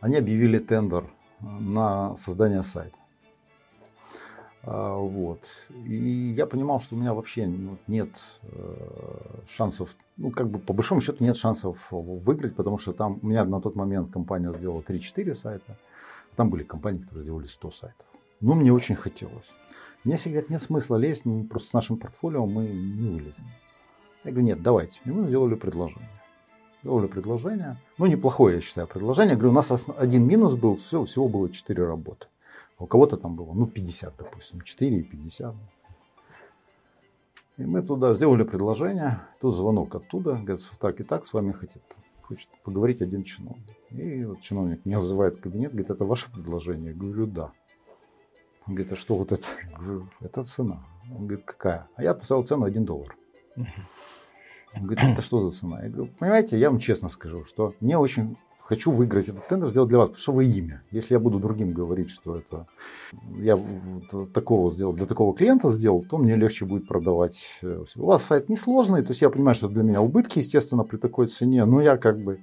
они объявили тендер на создание сайта. А, вот. И я понимал, что у меня вообще ну, нет э, шансов, ну, как бы по большому счету нет шансов выиграть, потому что там у меня на тот момент компания сделала 3-4 сайта, а там были компании, которые сделали 100 сайтов. Но мне очень хотелось. Мне все говорят, нет смысла лезть, ну, просто с нашим портфолио мы не вылезем. Я говорю, нет, давайте. И мы сделали предложение. сделали предложение. Ну, неплохое, я считаю, предложение. Я говорю, у нас один минус был, все, всего было 4 работы. У кого-то там было, ну, 50, допустим, 4 и 50. И мы туда сделали предложение, тут звонок оттуда, говорит, так и так, с вами хотят, хочет поговорить один чиновник. И вот чиновник меня вызывает в кабинет, говорит, это ваше предложение? Я говорю, да. Он говорит, а что вот это? Я говорю, это цена. Он говорит, какая? А я поставил цену 1 доллар. Он говорит, это что за цена? Я говорю, понимаете, я вам честно скажу, что мне очень хочу выиграть этот тендер, сделать для вас, потому что вы имя. Если я буду другим говорить, что это я такого сделал, для такого клиента сделал, то мне легче будет продавать. Э, У вас сайт несложный, то есть я понимаю, что для меня убытки, естественно, при такой цене, но я как бы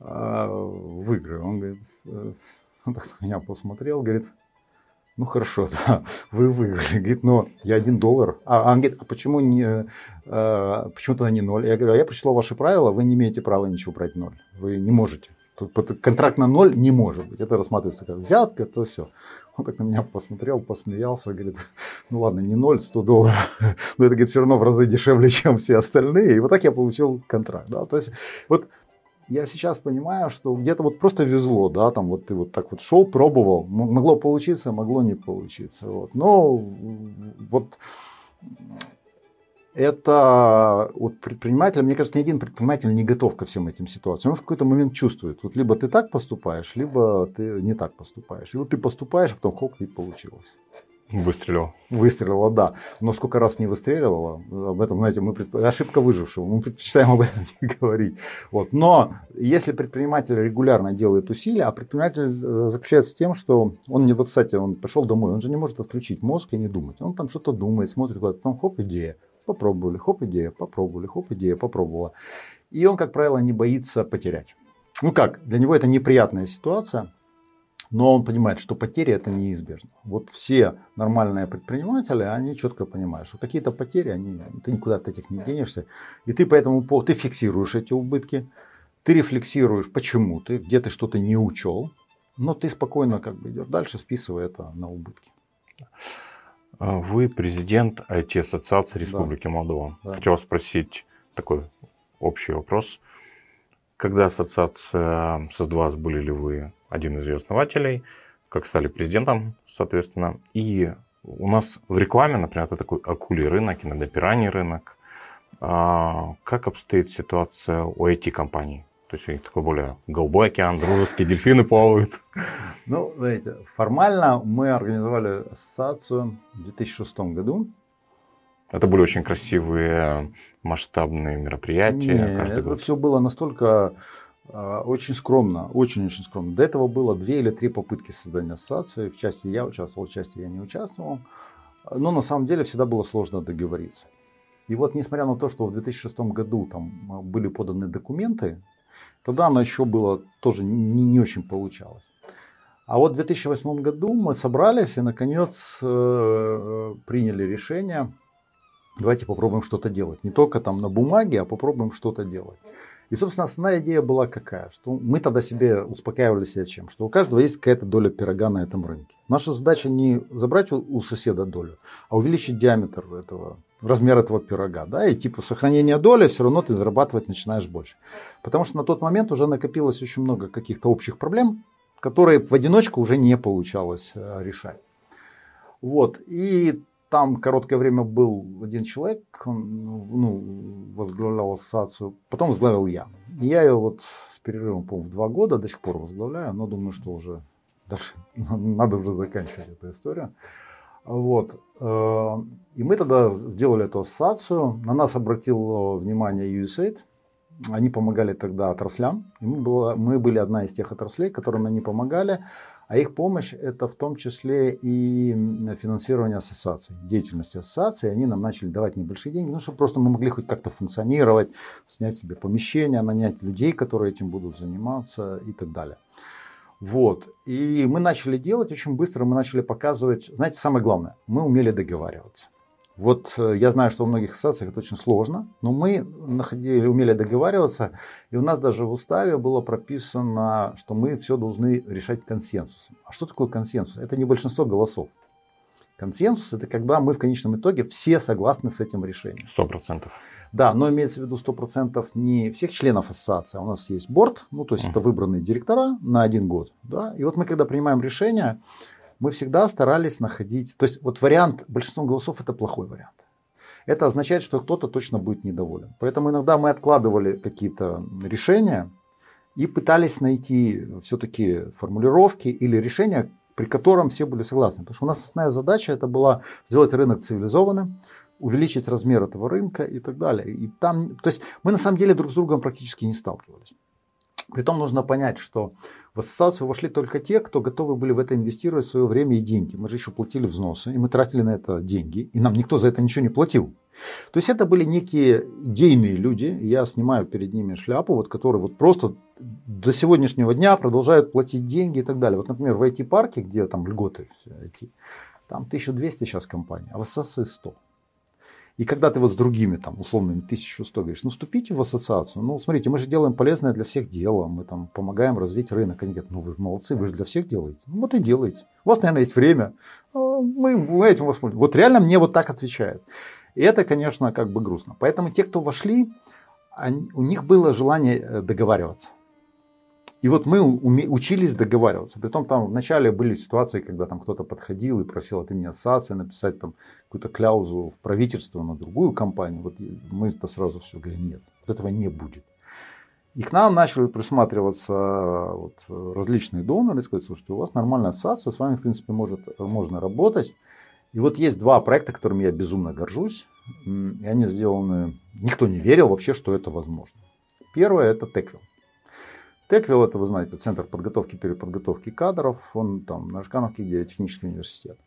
э, выиграю. Он говорит, э, он так на меня посмотрел, говорит, ну хорошо, да, вы выиграли. Говорит, но я один доллар. А, он говорит, а почему, не, а, почему тогда не ноль? Я говорю, а я прочитал ваши правила, вы не имеете права ничего брать ноль. Вы не можете. Контракт на ноль не может быть. Это рассматривается как взятка, то все. Он так на меня посмотрел, посмеялся, говорит, ну ладно, не ноль, 100 долларов, но это, говорит, все равно в разы дешевле, чем все остальные. И вот так я получил контракт. Да? То есть вот я сейчас понимаю, что где-то вот просто везло, да, там вот ты вот так вот шел, пробовал, могло получиться, могло не получиться. Вот. Но вот это вот предприниматель, мне кажется, ни один предприниматель не готов ко всем этим ситуациям. Он в какой-то момент чувствует, вот либо ты так поступаешь, либо ты не так поступаешь. И вот ты поступаешь, а потом хоп, и получилось. Выстрелил. Выстрелила, да. Но сколько раз не выстреливала, об этом, знаете, мы предп... ошибка выжившего, мы предпочитаем об этом не говорить. Вот. Но если предприниматель регулярно делает усилия, а предприниматель э, заключается с тем, что он не, вот, кстати, он пришел домой, он же не может отключить мозг и не думать. Он там что-то думает, смотрит, потом хоп, идея, попробовали, хоп, идея, попробовали, хоп, идея, попробовала. И он, как правило, не боится потерять. Ну как, для него это неприятная ситуация, но он понимает, что потери это неизбежно. Вот все нормальные предприниматели, они четко понимают, что какие-то потери, они, ты никуда от этих не денешься. И ты поэтому ты фиксируешь эти убытки, ты рефлексируешь, почему ты, где ты что-то не учел, но ты спокойно как бы идешь дальше, списывая это на убытки. А вы президент IT-ассоциации Республики да. Молдова. Да. Хотел спросить такой общий вопрос. Когда ассоциация создавалась, были ли вы один из ее основателей, как стали президентом, соответственно. И у нас в рекламе, например, это такой акулий рынок, иногда пираний рынок. А как обстоит ситуация у IT-компаний? То есть у них такой более голубой океан, дружеские дельфины плавают. Ну, знаете, формально мы организовали ассоциацию в 2006 году. Это были очень красивые масштабные мероприятия. Нет, это год. все было настолько а, очень скромно, очень-очень скромно. До этого было две или три попытки создания ассоциации. В части я участвовал, в части я не участвовал. Но на самом деле всегда было сложно договориться. И вот несмотря на то, что в 2006 году там а, были поданы документы, тогда оно еще было тоже не, не очень получалось. А вот в 2008 году мы собрались и наконец э, приняли решение, давайте попробуем что-то делать. Не только там на бумаге, а попробуем что-то делать. И, собственно, основная идея была какая? Что мы тогда себе успокаивали себя чем? Что у каждого есть какая-то доля пирога на этом рынке. Наша задача не забрать у соседа долю, а увеличить диаметр этого, размер этого пирога. Да? И типа сохранение доли, все равно ты зарабатывать начинаешь больше. Потому что на тот момент уже накопилось очень много каких-то общих проблем, которые в одиночку уже не получалось э, решать. Вот. И там короткое время был один человек, он ну, возглавлял ассоциацию, потом возглавил я. я ее вот с перерывом, по в два года до сих пор возглавляю, но думаю, что уже дальше надо уже заканчивать эту историю. Вот. Э, и мы тогда сделали эту ассоциацию. На нас обратил внимание USAID. Они помогали тогда отраслям. И мы, было, мы были одна из тех отраслей, которым они помогали. А их помощь это в том числе и финансирование ассоциаций, деятельности ассоциации. Они нам начали давать небольшие деньги, ну, чтобы просто мы могли хоть как-то функционировать, снять себе помещение, нанять людей, которые этим будут заниматься и так далее. Вот. И мы начали делать очень быстро, мы начали показывать, знаете, самое главное, мы умели договариваться. Вот э, я знаю, что в многих ассоциациях это очень сложно, но мы находили, умели договариваться, и у нас даже в уставе было прописано, что мы все должны решать консенсусом. А что такое консенсус? Это не большинство голосов. Консенсус – это когда мы в конечном итоге все согласны с этим решением. Сто процентов. Да, но имеется в виду 100% не всех членов ассоциации, у нас есть борт, ну то есть uh-huh. это выбранные директора на один год. Да? И вот мы когда принимаем решение, мы всегда старались находить, то есть вот вариант большинством голосов это плохой вариант. Это означает, что кто-то точно будет недоволен. Поэтому иногда мы откладывали какие-то решения и пытались найти все-таки формулировки или решения, при котором все были согласны. Потому что у нас основная задача это была сделать рынок цивилизованным, увеличить размер этого рынка и так далее. И там, то есть мы на самом деле друг с другом практически не сталкивались. Притом нужно понять, что в ассоциацию вошли только те, кто готовы были в это инвестировать свое время и деньги. Мы же еще платили взносы, и мы тратили на это деньги, и нам никто за это ничего не платил. То есть это были некие идейные люди, я снимаю перед ними шляпу, вот, которые вот просто до сегодняшнего дня продолжают платить деньги и так далее. Вот, например, в IT-парке, где там льготы IT, там 1200 сейчас компания, а в ассоциации 100. И когда ты вот с другими, там, условными 1100 говоришь, ну, вступите в ассоциацию. Ну, смотрите, мы же делаем полезное для всех дело, мы там помогаем развить рынок. Они говорят, ну, вы молодцы, вы же для всех делаете. Ну, вот и делаете. У вас, наверное, есть время. А, мы, этим воспользуемся. Вот реально мне вот так отвечают. И это, конечно, как бы грустно. Поэтому те, кто вошли, они, у них было желание э, договариваться. И вот мы учились договариваться. Притом там вначале были ситуации, когда там кто-то подходил и просил от имени ассоциации написать там какую-то кляузу в правительство на другую компанию. Вот мы-то сразу все говорим, нет, вот этого не будет. И к нам начали присматриваться вот, различные доноры, сказать, слушайте, у вас нормальная ассоциация, с вами, в принципе, может, можно работать. И вот есть два проекта, которыми я безумно горжусь. И они сделаны... Никто не верил вообще, что это возможно. Первое – это Теквилл. Теквилл, это вы знаете, центр подготовки, переподготовки кадров, он там на Жкановке, где технический университет.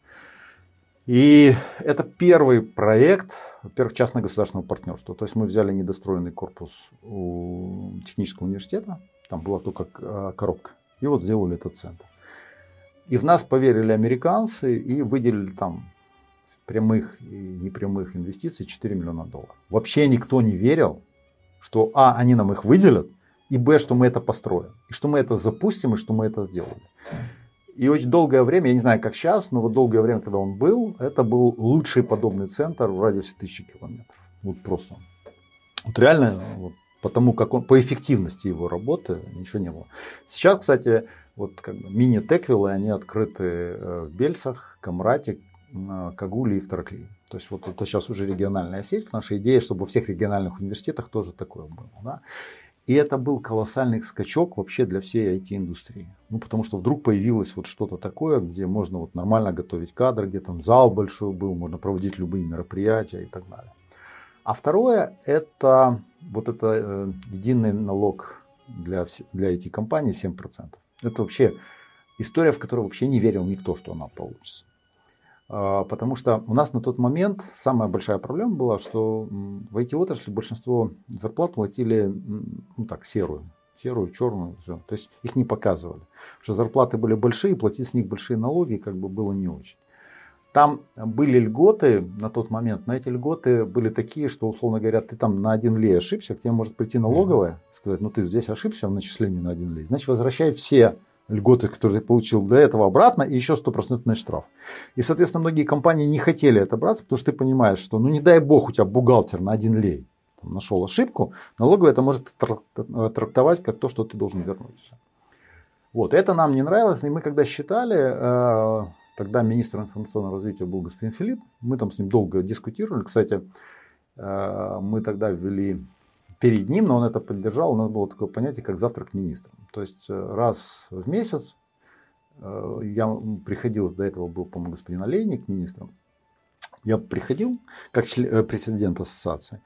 И это первый проект, во-первых, частно-государственного партнерства. То есть мы взяли недостроенный корпус у технического университета, там была только а, коробка, и вот сделали этот центр. И в нас поверили американцы и выделили там прямых и непрямых инвестиций 4 миллиона долларов. Вообще никто не верил, что А, они нам их выделят, и б, что мы это построим, и что мы это запустим, и что мы это сделали. И очень долгое время, я не знаю, как сейчас, но вот долгое время, когда он был, это был лучший подобный центр в радиусе тысячи километров. Вот просто. Вот реально, вот, потому как он, по эффективности его работы ничего не было. Сейчас, кстати, вот как бы мини-теквиллы, они открыты э, в Бельцах, Камрате, Кагуле и в. То есть вот это сейчас уже региональная сеть. Наша идея, чтобы во всех региональных университетах тоже такое было. Да? И это был колоссальный скачок вообще для всей IT-индустрии. Ну, потому что вдруг появилось вот что-то такое, где можно вот нормально готовить кадры, где там зал большой был, можно проводить любые мероприятия и так далее. А второе, это вот это э, единый налог для, для IT-компаний 7%. Это вообще история, в которую вообще не верил никто, что она получится. А, потому что у нас на тот момент самая большая проблема была, что в IT-отрасли большинство зарплат платили ну так, серую. Серую, черную, все. То есть их не показывали. Потому что зарплаты были большие, платить с них большие налоги как бы было не очень. Там были льготы на тот момент, но эти льготы были такие, что, условно говоря, ты там на один лей ошибся, к тебе может прийти налоговая, сказать, ну ты здесь ошибся в начислении на один лей, значит возвращай все льготы, которые ты получил до этого обратно, и еще стопроцентный штраф. И, соответственно, многие компании не хотели это браться, потому что ты понимаешь, что, ну не дай бог, у тебя бухгалтер на один лей там, нашел ошибку, налоговая это может трактовать как то, что ты должен вернуть. Вот, это нам не нравилось, и мы когда считали, э, тогда министр информационного развития был господин Филипп, мы там с ним долго дискутировали, кстати, э, мы тогда ввели перед ним, но он это поддержал. У нас было такое понятие, как завтрак министра. То есть э, раз в месяц э, я приходил, до этого был, по-моему, господин Олейник министром. Я приходил как член, э, президент ассоциации.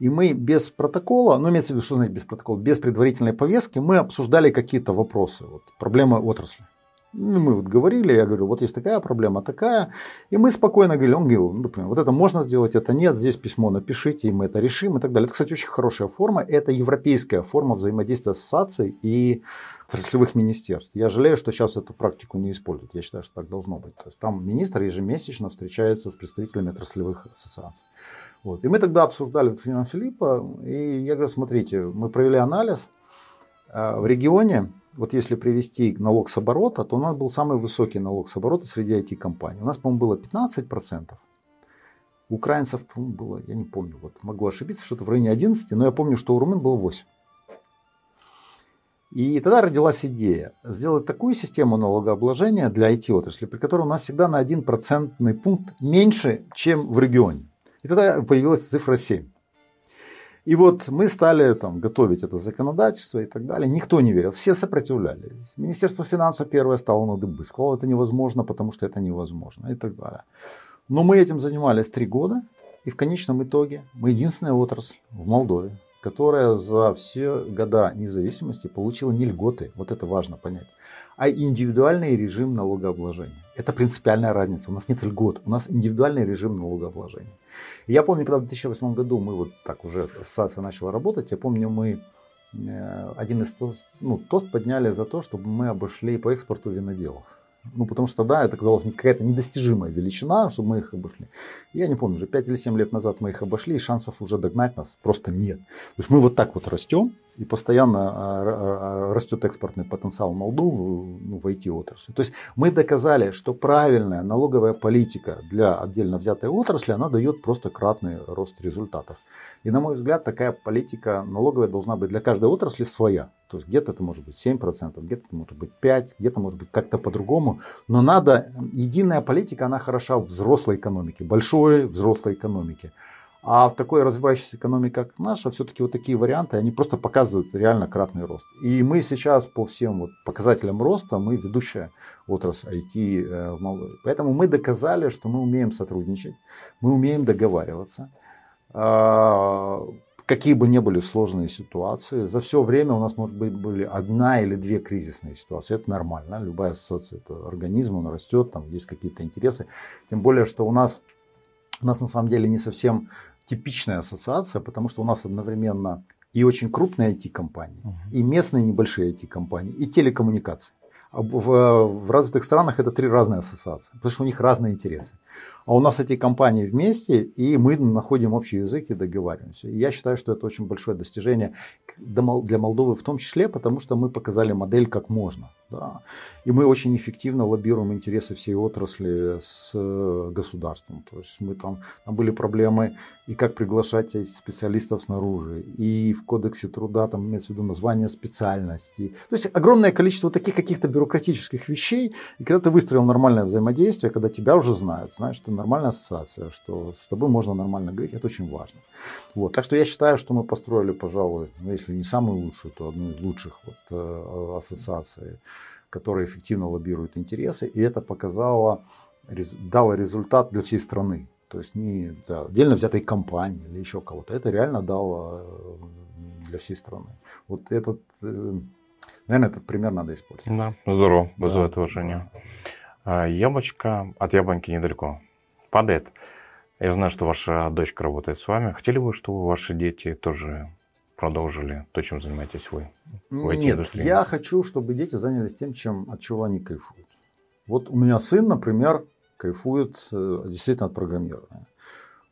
И мы без протокола, ну имеется в виду, что значит без протокола, без предварительной повестки, мы обсуждали какие-то вопросы, вот, проблемы отрасли. Ну, мы вот говорили, я говорю, вот есть такая проблема, такая. И мы спокойно говорили, он говорил, ну, например, вот это можно сделать, это нет, здесь письмо напишите, и мы это решим и так далее. Это, кстати, очень хорошая форма. Это европейская форма взаимодействия с и отраслевых министерств. Я жалею, что сейчас эту практику не используют. Я считаю, что так должно быть. То есть там министр ежемесячно встречается с представителями отраслевых ассоциаций. Вот. И мы тогда обсуждали с Филиппа, и я говорю, смотрите, мы провели анализ, а, в регионе вот если привести налог с оборота, то у нас был самый высокий налог с оборота среди IT-компаний. У нас, по-моему, было 15%. У украинцев, по-моему, было, я не помню, вот могу ошибиться, что-то в районе 11, но я помню, что у румын было 8. И тогда родилась идея сделать такую систему налогообложения для IT-отрасли, при которой у нас всегда на 1% пункт меньше, чем в регионе. И тогда появилась цифра 7. И вот мы стали там, готовить это законодательство и так далее. Никто не верил, все сопротивлялись. Министерство финансов первое стало на дыбы, сказало, это невозможно, потому что это невозможно и так далее. Но мы этим занимались три года, и в конечном итоге мы единственная отрасль в Молдове, которая за все года независимости получила не льготы, вот это важно понять, а индивидуальный режим налогообложения. Это принципиальная разница. У нас нет льгот, у нас индивидуальный режим налогообложения. Я помню, когда в 2008 году мы вот так уже ассоциация начала работать, я помню, мы э, один из тост, ну, тост подняли за то, чтобы мы обошли по экспорту виноделов. Ну, потому что, да, это казалось какая-то недостижимая величина, чтобы мы их обошли. Я не помню, уже 5 или 7 лет назад мы их обошли, и шансов уже догнать нас просто нет. То есть мы вот так вот растем, и постоянно а, а, растет экспортный потенциал Молдовы ну, в IT-отрасли. То есть мы доказали, что правильная налоговая политика для отдельно взятой отрасли, она дает просто кратный рост результатов. И на мой взгляд, такая политика налоговая должна быть для каждой отрасли своя. То есть где-то это может быть 7%, где-то это может быть 5%, где-то может быть как-то по-другому. Но надо, единая политика, она хороша в взрослой экономике, большой взрослой экономике. А в такой развивающейся экономике, как наша, все-таки вот такие варианты, они просто показывают реально кратный рост. И мы сейчас по всем вот показателям роста, мы ведущая отрасль IT э, в Молдове. Поэтому мы доказали, что мы умеем сотрудничать, мы умеем договариваться. А, какие бы ни были сложные ситуации, за все время у нас, может быть, были одна или две кризисные ситуации. Это нормально. Любая ассоциация, это организм, он растет, там есть какие-то интересы. Тем более, что у нас, у нас на самом деле не совсем типичная ассоциация, потому что у нас одновременно и очень крупные IT-компании, uh-huh. и местные небольшие IT-компании, и телекоммуникации. А в, в развитых странах это три разные ассоциации, потому что у них разные интересы. А у нас эти компании вместе, и мы находим общий язык и договариваемся. И я считаю, что это очень большое достижение для Молдовы в том числе, потому что мы показали модель, как можно. Да. И мы очень эффективно лоббируем интересы всей отрасли с э, государством. То есть мы там, там были проблемы и как приглашать специалистов снаружи, и в кодексе труда там имеется в виду название специальности. То есть огромное количество таких каких-то бюрократических вещей. И когда ты выстроил нормальное взаимодействие, когда тебя уже знают, знаешь, что нормальная ассоциация, что с тобой можно нормально говорить, это очень важно. Вот. Так что я считаю, что мы построили, пожалуй, ну, если не самую лучшую, то одну из лучших вот, э, ассоциаций которые эффективно лоббируют интересы, и это показало, дало результат для всей страны. То есть не для отдельно взятой компании или еще кого-то. Это реально дало э, для всей страны. Вот этот, э, наверное, этот пример надо использовать. Да, здорово, вызывает да. уважение. А, яблочко от яблоньки недалеко падает. Я знаю, что ваша дочка работает с вами. Хотели бы, чтобы ваши дети тоже продолжили то, чем занимаетесь вы в Нет, я хочу, чтобы дети занялись тем, чем, от чего они кайфуют. Вот у меня сын, например, кайфует э, действительно от программирования.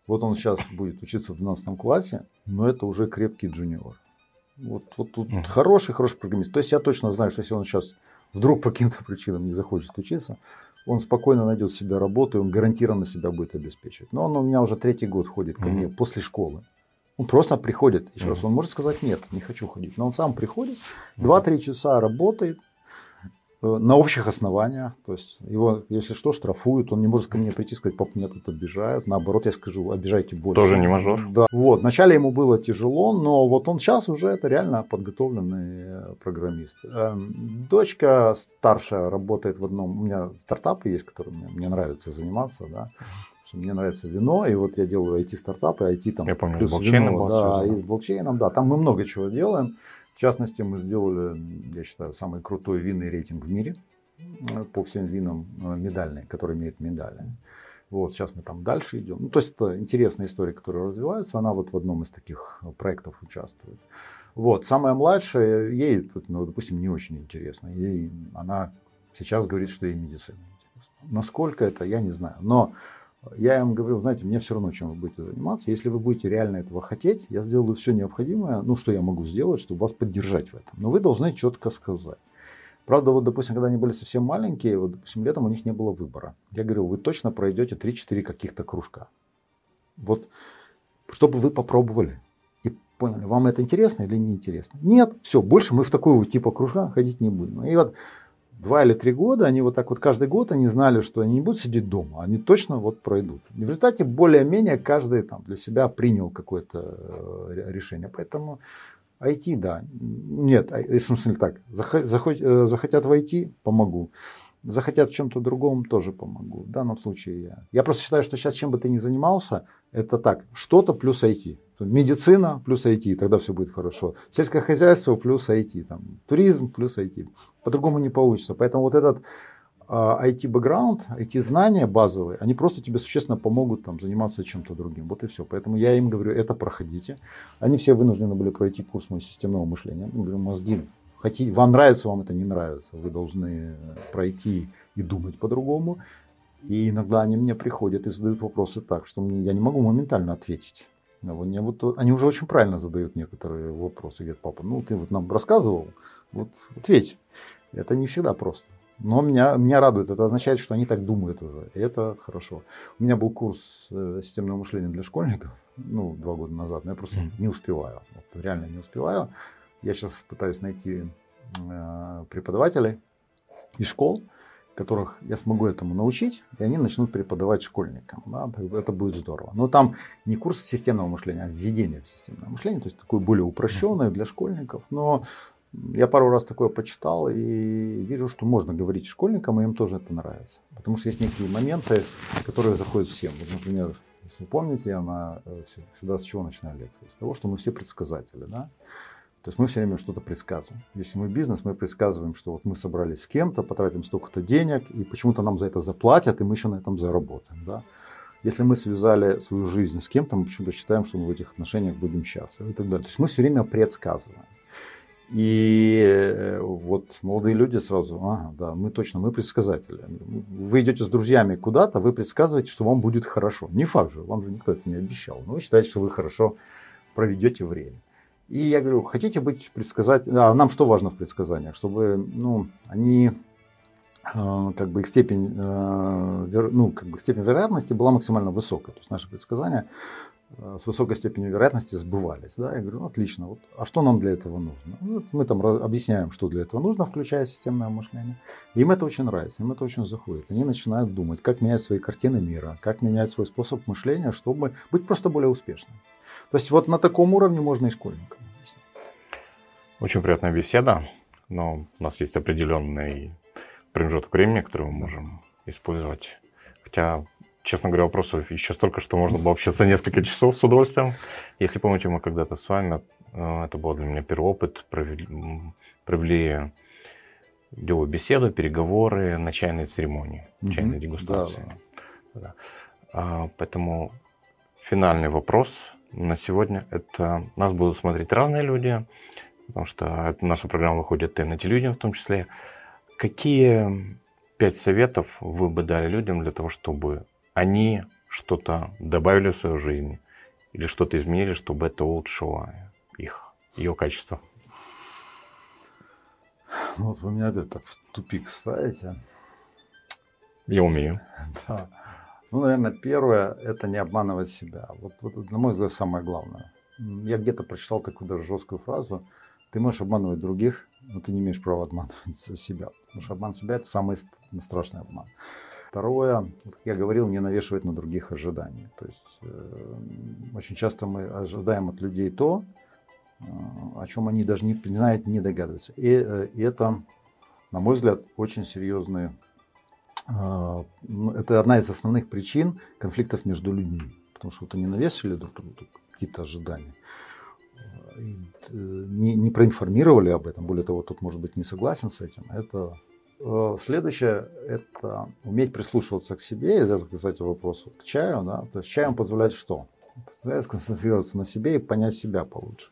Вот он сейчас будет учиться в 12 классе, но это уже крепкий джуниор. Вот, вот тут uh-huh. хороший, хороший программист. То есть я точно знаю, что если он сейчас вдруг по каким-то причинам не захочет учиться, он спокойно найдет себе работу, и он гарантированно себя будет обеспечивать. Но он у меня уже третий год ходит ко мне uh-huh. после школы. Он просто приходит, еще mm-hmm. раз, он может сказать нет, не хочу ходить, но он сам приходит, 2-3 часа работает на общих основаниях, то есть его, если что, штрафуют, он не может ко мне прийти и сказать, папа, меня тут обижают, наоборот, я скажу, обижайте больше. Тоже не мажор? Да, вот, вначале ему было тяжело, но вот он сейчас уже это реально подготовленный э, программист. Эм, дочка старшая работает в одном, у меня стартапы есть, которыми мне нравится заниматься, да, что мне нравится вино, и вот я делаю IT-стартапы, IT там я помню, плюс вино, да, и с блокчейном, да, там мы много чего делаем. В частности, мы сделали, я считаю, самый крутой винный рейтинг в мире э, по всем винам э, медальный, который имеет медали. Вот, сейчас мы там дальше идем. Ну, то есть это интересная история, которая развивается. Она вот в одном из таких проектов участвует. Вот, самая младшая, ей, ну, допустим, не очень интересно. Ей, она сейчас говорит, что ей медицина интересна. Насколько это, я не знаю. Но я им говорю, знаете, мне все равно, чем вы будете заниматься. Если вы будете реально этого хотеть, я сделаю все необходимое, ну, что я могу сделать, чтобы вас поддержать в этом. Но вы должны четко сказать. Правда, вот, допустим, когда они были совсем маленькие, вот, допустим, летом у них не было выбора. Я говорил, вы точно пройдете 3-4 каких-то кружка. Вот, чтобы вы попробовали и поняли, вам это интересно или не интересно. Нет, все, больше мы в такого типа кружка ходить не будем. И вот два или три года, они вот так вот каждый год, они знали, что они не будут сидеть дома, они точно вот пройдут. И в результате более-менее каждый там для себя принял какое-то э, решение. Поэтому IT, да. Нет, а, в смысле так, э, захотят войти, помогу. Захотят в чем-то другом, тоже помогу. В данном случае я. Я просто считаю, что сейчас чем бы ты ни занимался, это так, что-то плюс IT. Медицина плюс IT, тогда все будет хорошо. Сельское хозяйство плюс IT. Там, туризм плюс IT. По-другому не получится. Поэтому вот этот IT-бэкграунд, IT-знания базовые, они просто тебе существенно помогут там, заниматься чем-то другим. Вот и все. Поэтому я им говорю, это проходите. Они все вынуждены были пройти курс моего системного мышления. Я говорю, мозги, хотите, вам нравится, вам это не нравится. Вы должны пройти и думать по-другому. И иногда они мне приходят и задают вопросы так, что мне, я не могу моментально ответить. Они, вот, они уже очень правильно задают некоторые вопросы. Говорят, папа, ну ты вот нам рассказывал, вот ответь. Это не всегда просто. Но меня, меня радует. Это означает, что они так думают уже. И это хорошо. У меня был курс э, системного мышления для школьников, ну, два года назад, но я просто mm. не успеваю. Вот, реально не успеваю. Я сейчас пытаюсь найти э, преподавателей из школ, которых я смогу этому научить, и они начнут преподавать школьникам. Да, это будет здорово. Но там не курс системного мышления, а введение в системное мышление, то есть такое более упрощенное для школьников. Но я пару раз такое почитал и вижу, что можно говорить школьникам, и им тоже это нравится. Потому что есть некие моменты, которые заходят всем. Вот, например, если вы помните, я на, э, всегда с чего начинаю лекции? С того, что мы все предсказатели. Да? То есть мы все время что-то предсказываем. Если мы бизнес, мы предсказываем, что вот мы собрались с кем-то, потратим столько-то денег, и почему-то нам за это заплатят, и мы еще на этом заработаем. Да? Если мы связали свою жизнь с кем-то, мы почему-то считаем, что мы в этих отношениях будем счастливы и так далее. То есть мы все время предсказываем. И э, вот молодые люди сразу, ага, да, мы точно, мы предсказатели. Вы идете с друзьями куда-то, вы предсказываете, что вам будет хорошо. Не факт же, вам же никто это не обещал. Но вы считаете, что вы хорошо проведете время. И я говорю, хотите быть предсказателем? А нам что важно в предсказаниях? Чтобы ну, они как бы их степень, э, ну, как бы степень вероятности была максимально высокая. То есть наши предсказания Э, с высокой степенью вероятности сбывались. Да? Я говорю, ну, отлично, вот, а что нам для этого нужно? Ну, вот мы там объясняем, что для этого нужно, включая системное мышление. Им это очень нравится, им это очень заходит. Они начинают думать, как менять свои картины мира, как менять свой способ мышления, чтобы быть просто более успешным. То есть вот на таком уровне можно и школьникам объяснить. Очень приятная беседа, но у нас есть определенный промежуток времени, который мы можем использовать. Хотя честно говоря, вопросов еще столько, что можно было общаться несколько часов с удовольствием. Если помните, мы когда-то с вами, э, это был для меня первый опыт, провели, провели деловую беседу, переговоры на чайной церемонии, mm-hmm. чайной дегустации. Да, да. А, поэтому финальный вопрос на сегодня это нас будут смотреть разные люди, потому что наша программа выходит и на телевидении в том числе. Какие пять советов вы бы дали людям для того, чтобы они что-то добавили в свою жизнь или что-то изменили, чтобы это улучшило их, ее качество. Ну, вот вы меня опять так в тупик ставите. Я умею. Да. Ну, наверное, первое – это не обманывать себя. Вот, вот, на мой взгляд, самое главное. Я где-то прочитал такую даже жесткую фразу. Ты можешь обманывать других, но ты не имеешь права обманывать себя. Потому что обман себя – это самый страшный обман. Второе, как я говорил, не навешивать на других ожиданий. То есть э, очень часто мы ожидаем от людей то, э, о чем они даже не, знают, не догадываются. И, э, и это, на мой взгляд, очень серьезные. Э, ну, это одна из основных причин конфликтов между людьми. Потому что вот они навесили друг другу какие-то ожидания. Э, не, не проинформировали об этом, более того, тут может быть не согласен с этим, это Э, следующее – это уметь прислушиваться к себе, и это, кстати, вопрос к чаю. Да? То есть чаем позволяет что? Позволяет сконцентрироваться на себе и понять себя получше.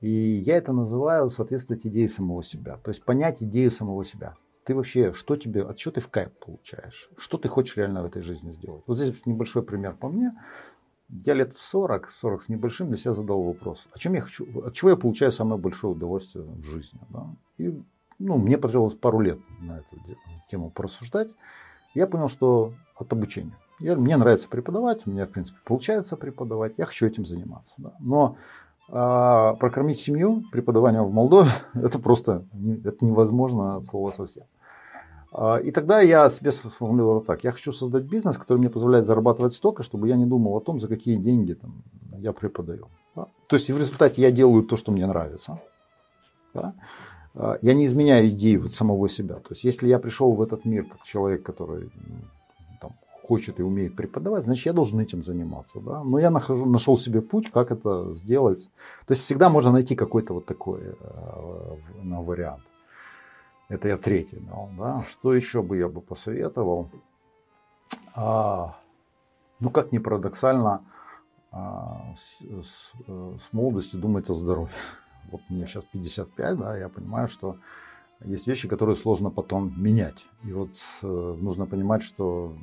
И я это называю соответствовать идее самого себя. То есть понять идею самого себя. Ты вообще, что тебе, от чего ты в кайф получаешь? Что ты хочешь реально в этой жизни сделать? Вот здесь небольшой пример по мне. Я лет в 40, 40 с небольшим для себя задал вопрос. О чем я хочу, от чего я получаю самое большое удовольствие в жизни? Да? И ну, мне потребовалось пару лет на эту тему порассуждать. Я понял, что от обучения. Я, мне нравится преподавать, меня, в принципе, получается преподавать, я хочу этим заниматься. Да. Но а, прокормить семью преподаванием в Молдове, это просто это невозможно от слова совсем. А, и тогда я себе сформулировал так. Я хочу создать бизнес, который мне позволяет зарабатывать столько, чтобы я не думал о том, за какие деньги там, я преподаю. Да? То есть в результате я делаю то, что мне нравится. Да? А, я не изменяю идеи вот самого себя. То есть если я пришел в этот мир как человек, который там, хочет и умеет преподавать, значит я должен этим заниматься. Да? Но я нахожу, нашел себе путь, как это сделать. То есть всегда можно найти какой-то вот такой э, вариант. Это я третий дал. Да? Что еще бы я бы посоветовал? А, ну, как ни парадоксально, а, с, с, с молодостью думать о здоровье. Вот мне сейчас 55, да, я понимаю, что есть вещи, которые сложно потом менять. И вот э, нужно понимать, что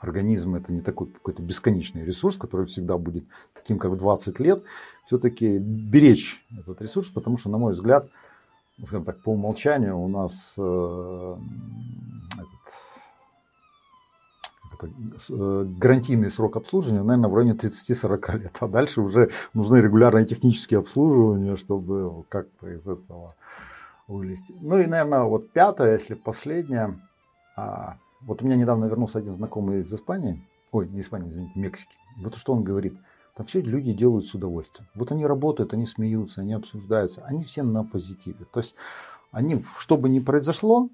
организм это не такой какой-то бесконечный ресурс, который всегда будет таким, как в 20 лет. Все-таки беречь этот ресурс, потому что, на мой взгляд, скажем так, по умолчанию у нас э, этот, это, э, гарантийный срок обслуживания, наверное, в районе 30-40 лет. А дальше уже нужны регулярные технические обслуживания, чтобы как-то из этого вылезти. Ну и, наверное, вот пятое, если последнее. А, вот у меня недавно вернулся один знакомый из Испании. Ой, не Испании, извините, Мексики. Вот что он говорит – там все люди делают с удовольствием. Вот они работают, они смеются, они обсуждаются, они все на позитиве. То есть они, что бы ни произошло,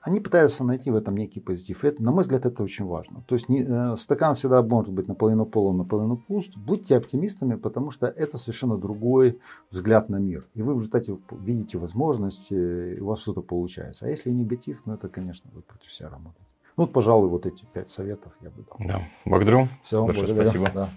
они пытаются найти в этом некий позитив. И это, на мой взгляд, это очень важно. То есть не, э, стакан всегда может быть наполовину полон, наполовину пуст. Будьте оптимистами, потому что это совершенно другой взгляд на мир. И вы в результате видите возможности, и у вас что-то получается. А если негатив, ну это, конечно, вы против себя работаете. Ну, вот, пожалуй, вот эти пять советов я бы дал. Да, благодарю. Все, Большое благодарю. спасибо. Да.